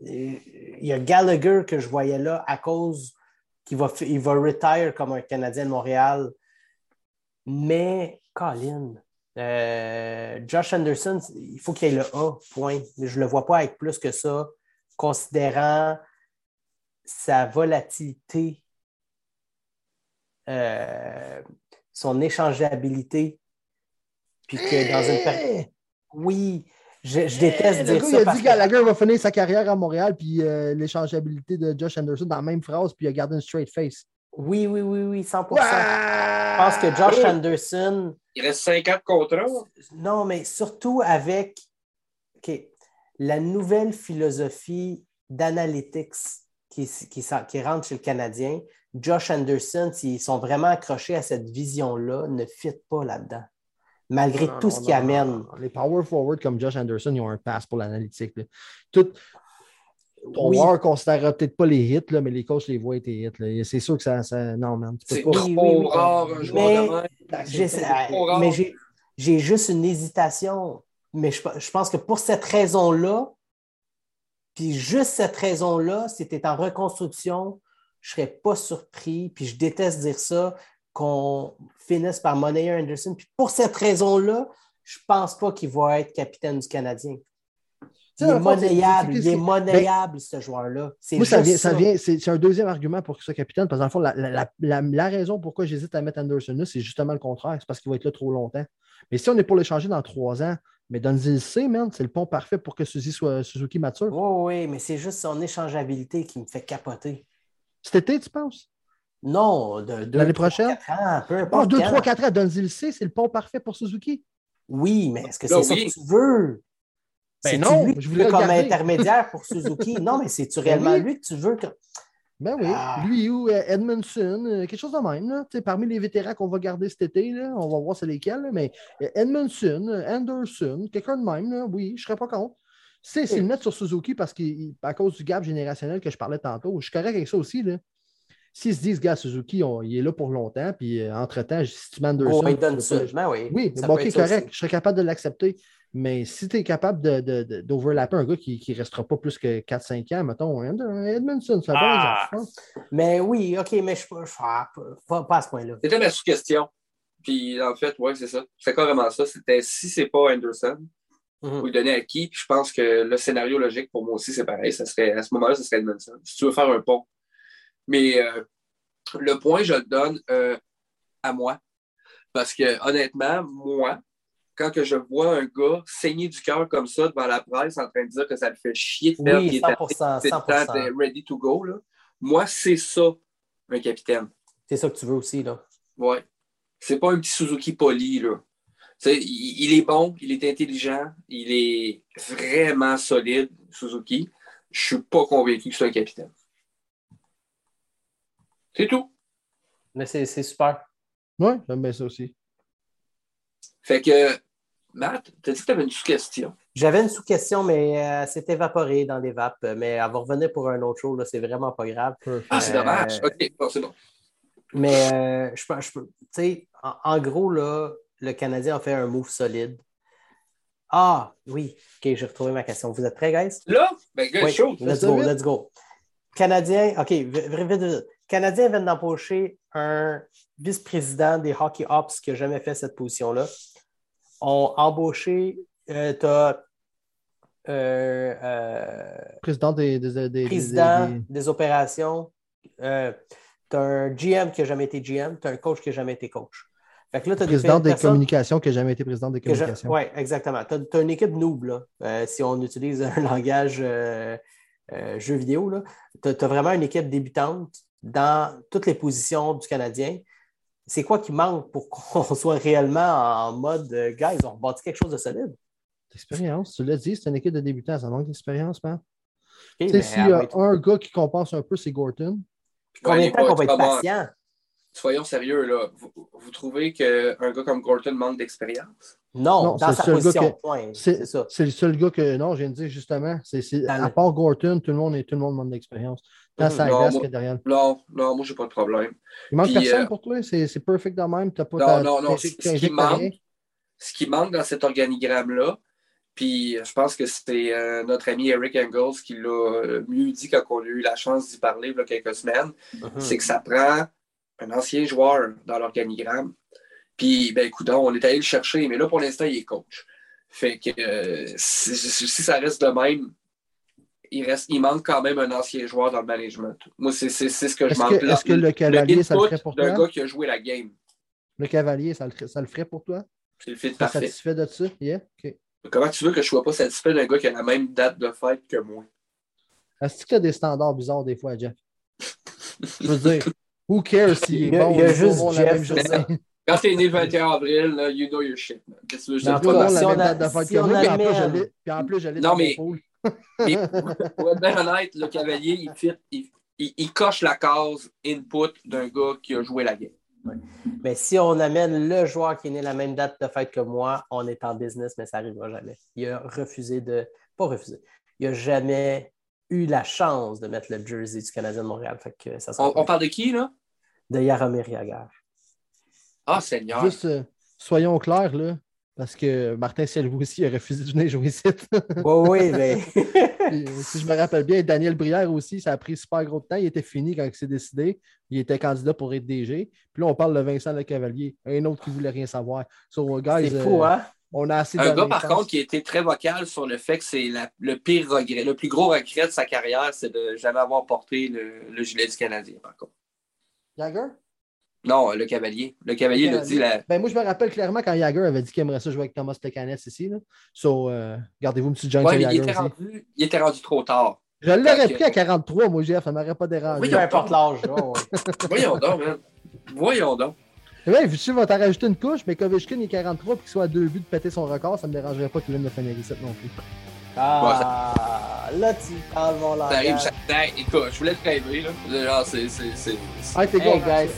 il y a Gallagher que je voyais là à cause qu'il va, il va retire comme un Canadien de Montréal. Mais, Colin, euh, Josh Anderson, il faut qu'il ait le A, point. Mais je ne le vois pas avec plus que ça, considérant sa volatilité, euh, son échangeabilité. Puis que dans une période. Oui, je, je déteste dire gars, ça. il a parce dit que- que Gallagher va finir sa carrière à Montréal, puis euh, l'échangeabilité de Josh Anderson dans la même phrase, puis il a gardé une straight face. Oui, oui, oui, oui, 100 Ouais! Je pense que Josh Anderson, Il reste 5 ans de contrat. non, mais surtout avec OK, la nouvelle philosophie d'analytics qui, qui, rentre chez le Canadien, Josh Anderson, s'ils sont vraiment accrochés à cette vision-là, ne fit pas là-dedans. Malgré Non, tout non, ce qu'il non, amène. non. Les power forward comme Josh Anderson, ils ont un pass pour l'analytique. Tout. Ton Oui. joueur ne considérera peut-être pas les hits, là, mais les coachs les voient tes hits. C'est sûr que ça. ça- Non, man. C'est trop Oui, oui, oui. rare un joueur Mais- de même. J'ai- juste une hésitation. Mais je, je pense que pour cette raison-là, puis juste cette raison-là, si tu es en reconstruction, je ne serais pas surpris, puis je déteste dire ça, qu'on finisse par monnayer Anderson. Puis pour cette raison-là, je ne pense pas qu'il va être capitaine du Canadien. Il est monnayable, il est monnayable, ce joueur-là. C'est Moi, ça juste vient, ça vient, c'est c'est un deuxième argument pour que ce soit capitaine, parce que dans le fond, la, la- la- la- la raison pourquoi j'hésite à mettre Anderson là, c'est justement le contraire, c'est parce qu'il va être là trop longtemps. Mais si on est pour l'échanger dans trois ans, mais donne-y le C, man, c'est le pont parfait pour que Suzuki soit Suzuki mature. Oui, oui, mais c'est juste son échangeabilité qui me fait capoter. Cet été, tu penses? Non, de deux, L'année trois, prochaine? quatre ans, peu Oh, importe. 2, quand. 3, 4 ans, donne-y le C, c'est le pont parfait pour Suzuki. Oui, mais est-ce que Là, c'est oui. ça que tu veux? Ben non, lui je voulais comme intermédiaire pour Suzuki. non, mais c'est-tu Ben réellement oui. lui que tu veux? Que... Ben oui, Ah. lui ou euh, Edmondson, euh, quelque chose de même. Là. Parmi les vétérans qu'on va garder cet été, là, on va voir c'est lesquels, là, mais euh, Edmondson, Anderson, quelqu'un de même, là, oui, je ne serais pas contre. C'est c'est le mettre sur Suzuki parce qu'à cause du gap générationnel que je parlais tantôt, je suis correct avec ça aussi. Là. S'ils se disent, gars, Suzuki, on- il est là pour longtemps, puis euh, entre-temps, si tu mets Anderson. Ben oui. Oui, ça bon, peut ok, être ça aussi. correct. Je serais capable de l'accepter. Mais si tu es capable de- de- de- d'overlapper un gars qui ne restera pas plus que 4-5 ans, mettons, Edmondson, bon Ah. pense. Mais oui, OK, mais je je- ah, pas, pas à ce point-là. C'était ma sous-question. Puis en fait, ouais, c'est ça. C'est carrément ça. C'était si c'est pas Anderson, Mhm. vous le donner à qui? Puis je pense que le scénario logique pour moi aussi, c'est pareil. Ça serait, à ce moment-là, ce serait Edmondson. Si tu veux faire un pont. Mais euh, le point, je le donne euh, à moi. Parce que honnêtement, moi, quand que je vois un gars saigner du cœur comme ça devant la presse en train de dire que ça le fait chier de faire Oui, qu'il est 100%, c'est le temps 100%. de ready to go, là. moi, c'est ça, un capitaine. C'est ça que tu veux aussi, là. Ouais. C'est pas un petit Suzuki poli, là. Il, il est bon, il est intelligent, il est vraiment solide, Suzuki. Je suis pas convaincu que c'est un capitaine. C'est tout. Mais c'est c'est super. Oui, j'aime bien ça aussi. Fait que, Matt, t'as dit que t'avais une sous-question. J'avais une sous-question, mais euh, elle s'est évaporée dans les vapes. Mais elle va revenir pour un autre show, là, c'est vraiment pas grave. Ah, c'est Euh, dommage. OK, bon, c'est bon. Mais euh, je peux- tu sais, en, en gros, là, le Canadien a fait un move solide. Ah, oui. OK, j'ai retrouvé ma question. Vous êtes prêts, guys? Là, ben, gars, Oui, chaud. let's go, let's go. Canadien, OK, vite, vite. Canadien vient d'embaucher un vice-président des Hockey Ops qui n'a jamais fait cette position-là. On embauché, euh, tu as Président des. des, des- président des- des opérations, euh, tu as un GM qui n'a jamais été GM, tu as un coach qui n'a jamais été coach. Fait que là, as président des communications qui n'a jamais été président des communications. Oui, exactement. Tu as, une équipe noob, là, euh, si on utilise un langage euh, euh, jeu vidéo. Tu as, vraiment une équipe débutante dans toutes les positions du Canadien. C'est quoi qui manque pour qu'on soit réellement en mode, euh, guys, on rebâtit quelque chose de solide? L'expérience, tu l'as dit, c'est une équipe de débutants, ça manque d'expérience, man. Tu sais, s'il y a un gars qui compense un peu, c'est Gorton. combien de temps qu'on va être patient? Soyons sérieux, là. Vous, vous trouvez qu'un gars comme Gorton manque d'expérience? Non, Non, dans c'est sa le seul gars position, que- point. C'est C'est ça. c'est le seul gars que. Non, je viens de dire justement. c'est c'est- Dans à le- part Gorton, tout le monde est tout le monde manque d'expérience. Ça Non, glace moi- que derrière. Non, non, moi, j'ai pas de problème. Il manque Puis, personne euh, pour toi? C'est c'est perfect de même. T'as pas Non, t'as- non, non. t'injectes- Ce ce qui manque, ce qui manque dans cet organigramme-là, puis je pense que c'est euh, notre ami Eric Engels qui l'a euh, mieux dit quand on a eu la chance d'y parler il y a quelques semaines, Mhm. c'est que ça prend un ancien joueur dans l'organigramme. Puis, ben, écoute, on est allé le chercher, mais là, pour l'instant, il est coach. Fait que euh, si ça reste de même, il, reste, il manque quand même un ancien joueur dans le management. Moi, c'est c'est- c'est ce que je là. est-ce que le cavalier, ça le ferait pour d'un toi? gars qui a joué la game. Le cavalier, ça le, ça le ferait pour toi? C'est le fit Tu es parfait. satisfait de ça? Yeah? OK. Comment tu veux que je sois pas satisfait d'un gars qui a la même date de fête que moi? Est-ce que tu as des standards bizarres des fois, Jeff? Je veux dire, who cares s'il est a- bon il y a juste bon la Jeff, même journée? Quand t'es né le 21 avril, là, you know your shit. man. Qu'est-ce que veux je le monde dise? si la on a- si on moi, puis en plus, Non, dans mais- mon. Et pour être bien honnête, le cavalier, il, fit, il, il- il coche la case input d'un gars qui a joué la game. Mais si on amène le joueur qui est né la même date de fête que moi, on est en business, mais ça n'arrivera jamais. Il a refusé de. Pas refusé. Il n'a jamais eu la chance de mettre le jersey du Canadien de Montréal. Fait que ça On, on parle de qui, là? de Yaromir Yaguer. Ah, Seigneur. Juste, euh, soyons clairs, là, parce que Martin Selvo aussi a refusé de venir jouer ici. Oui, oui, mais. Puis, si je me rappelle bien, Daniel Brière aussi, ça a pris super gros de temps. Il était fini quand il s'est décidé. Il était candidat pour être DG. Puis là, on parle de Vincent Le Cavalier, un autre qui voulait rien savoir. So, guys, C'est fou, euh, hein? on a assez Un gars, par contre, qui a été très vocal sur le fait que c'est le pire regret, le plus gros regret de sa carrière, c'est de jamais avoir porté le, le gilet du Canadien, par contre. Jagger? Non, le cavalier. Le cavalier l'a dit. La... Ben, moi, je me rappelle clairement quand Jagger avait dit qu'il aimerait ça jouer avec Thomas Lecanet ici. Là. So, euh, gardez-vous une petite joint Ouais, il était, rendu, il était rendu trop tard. Je l'aurais que- pris à 43, moi, Jeff. Ça ne m'aurait pas dérangé. Oui, Peu importe l'âge. Voyons donc, man. Voyons donc. Que tu vas t'en rajouter une couche, mais Kovechkin est 43 et qu'il soit à deux buts de péter son record, ça ne me dérangerait pas qu'il vienne de finir ici non plus. Ah, là, tu parles mon Ça arrive langage. chaque temps. Écoute, je voulais te rêver, là. Genre, c'est. c'est- c'est- c'est- Ah, t'es Hey, bon, guys,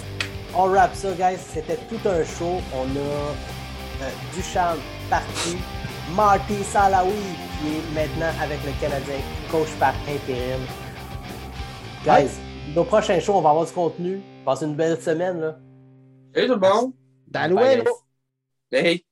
on wrap ça, guys. C'était tout un show. On a euh, Duchamp parti, Marty Salawi qui est maintenant avec le Canadien, coach par intérim. Guys, nos prochains shows, on va avoir du contenu. Passez une belle semaine. Là. Hey tout le monde! Dans le. Hey!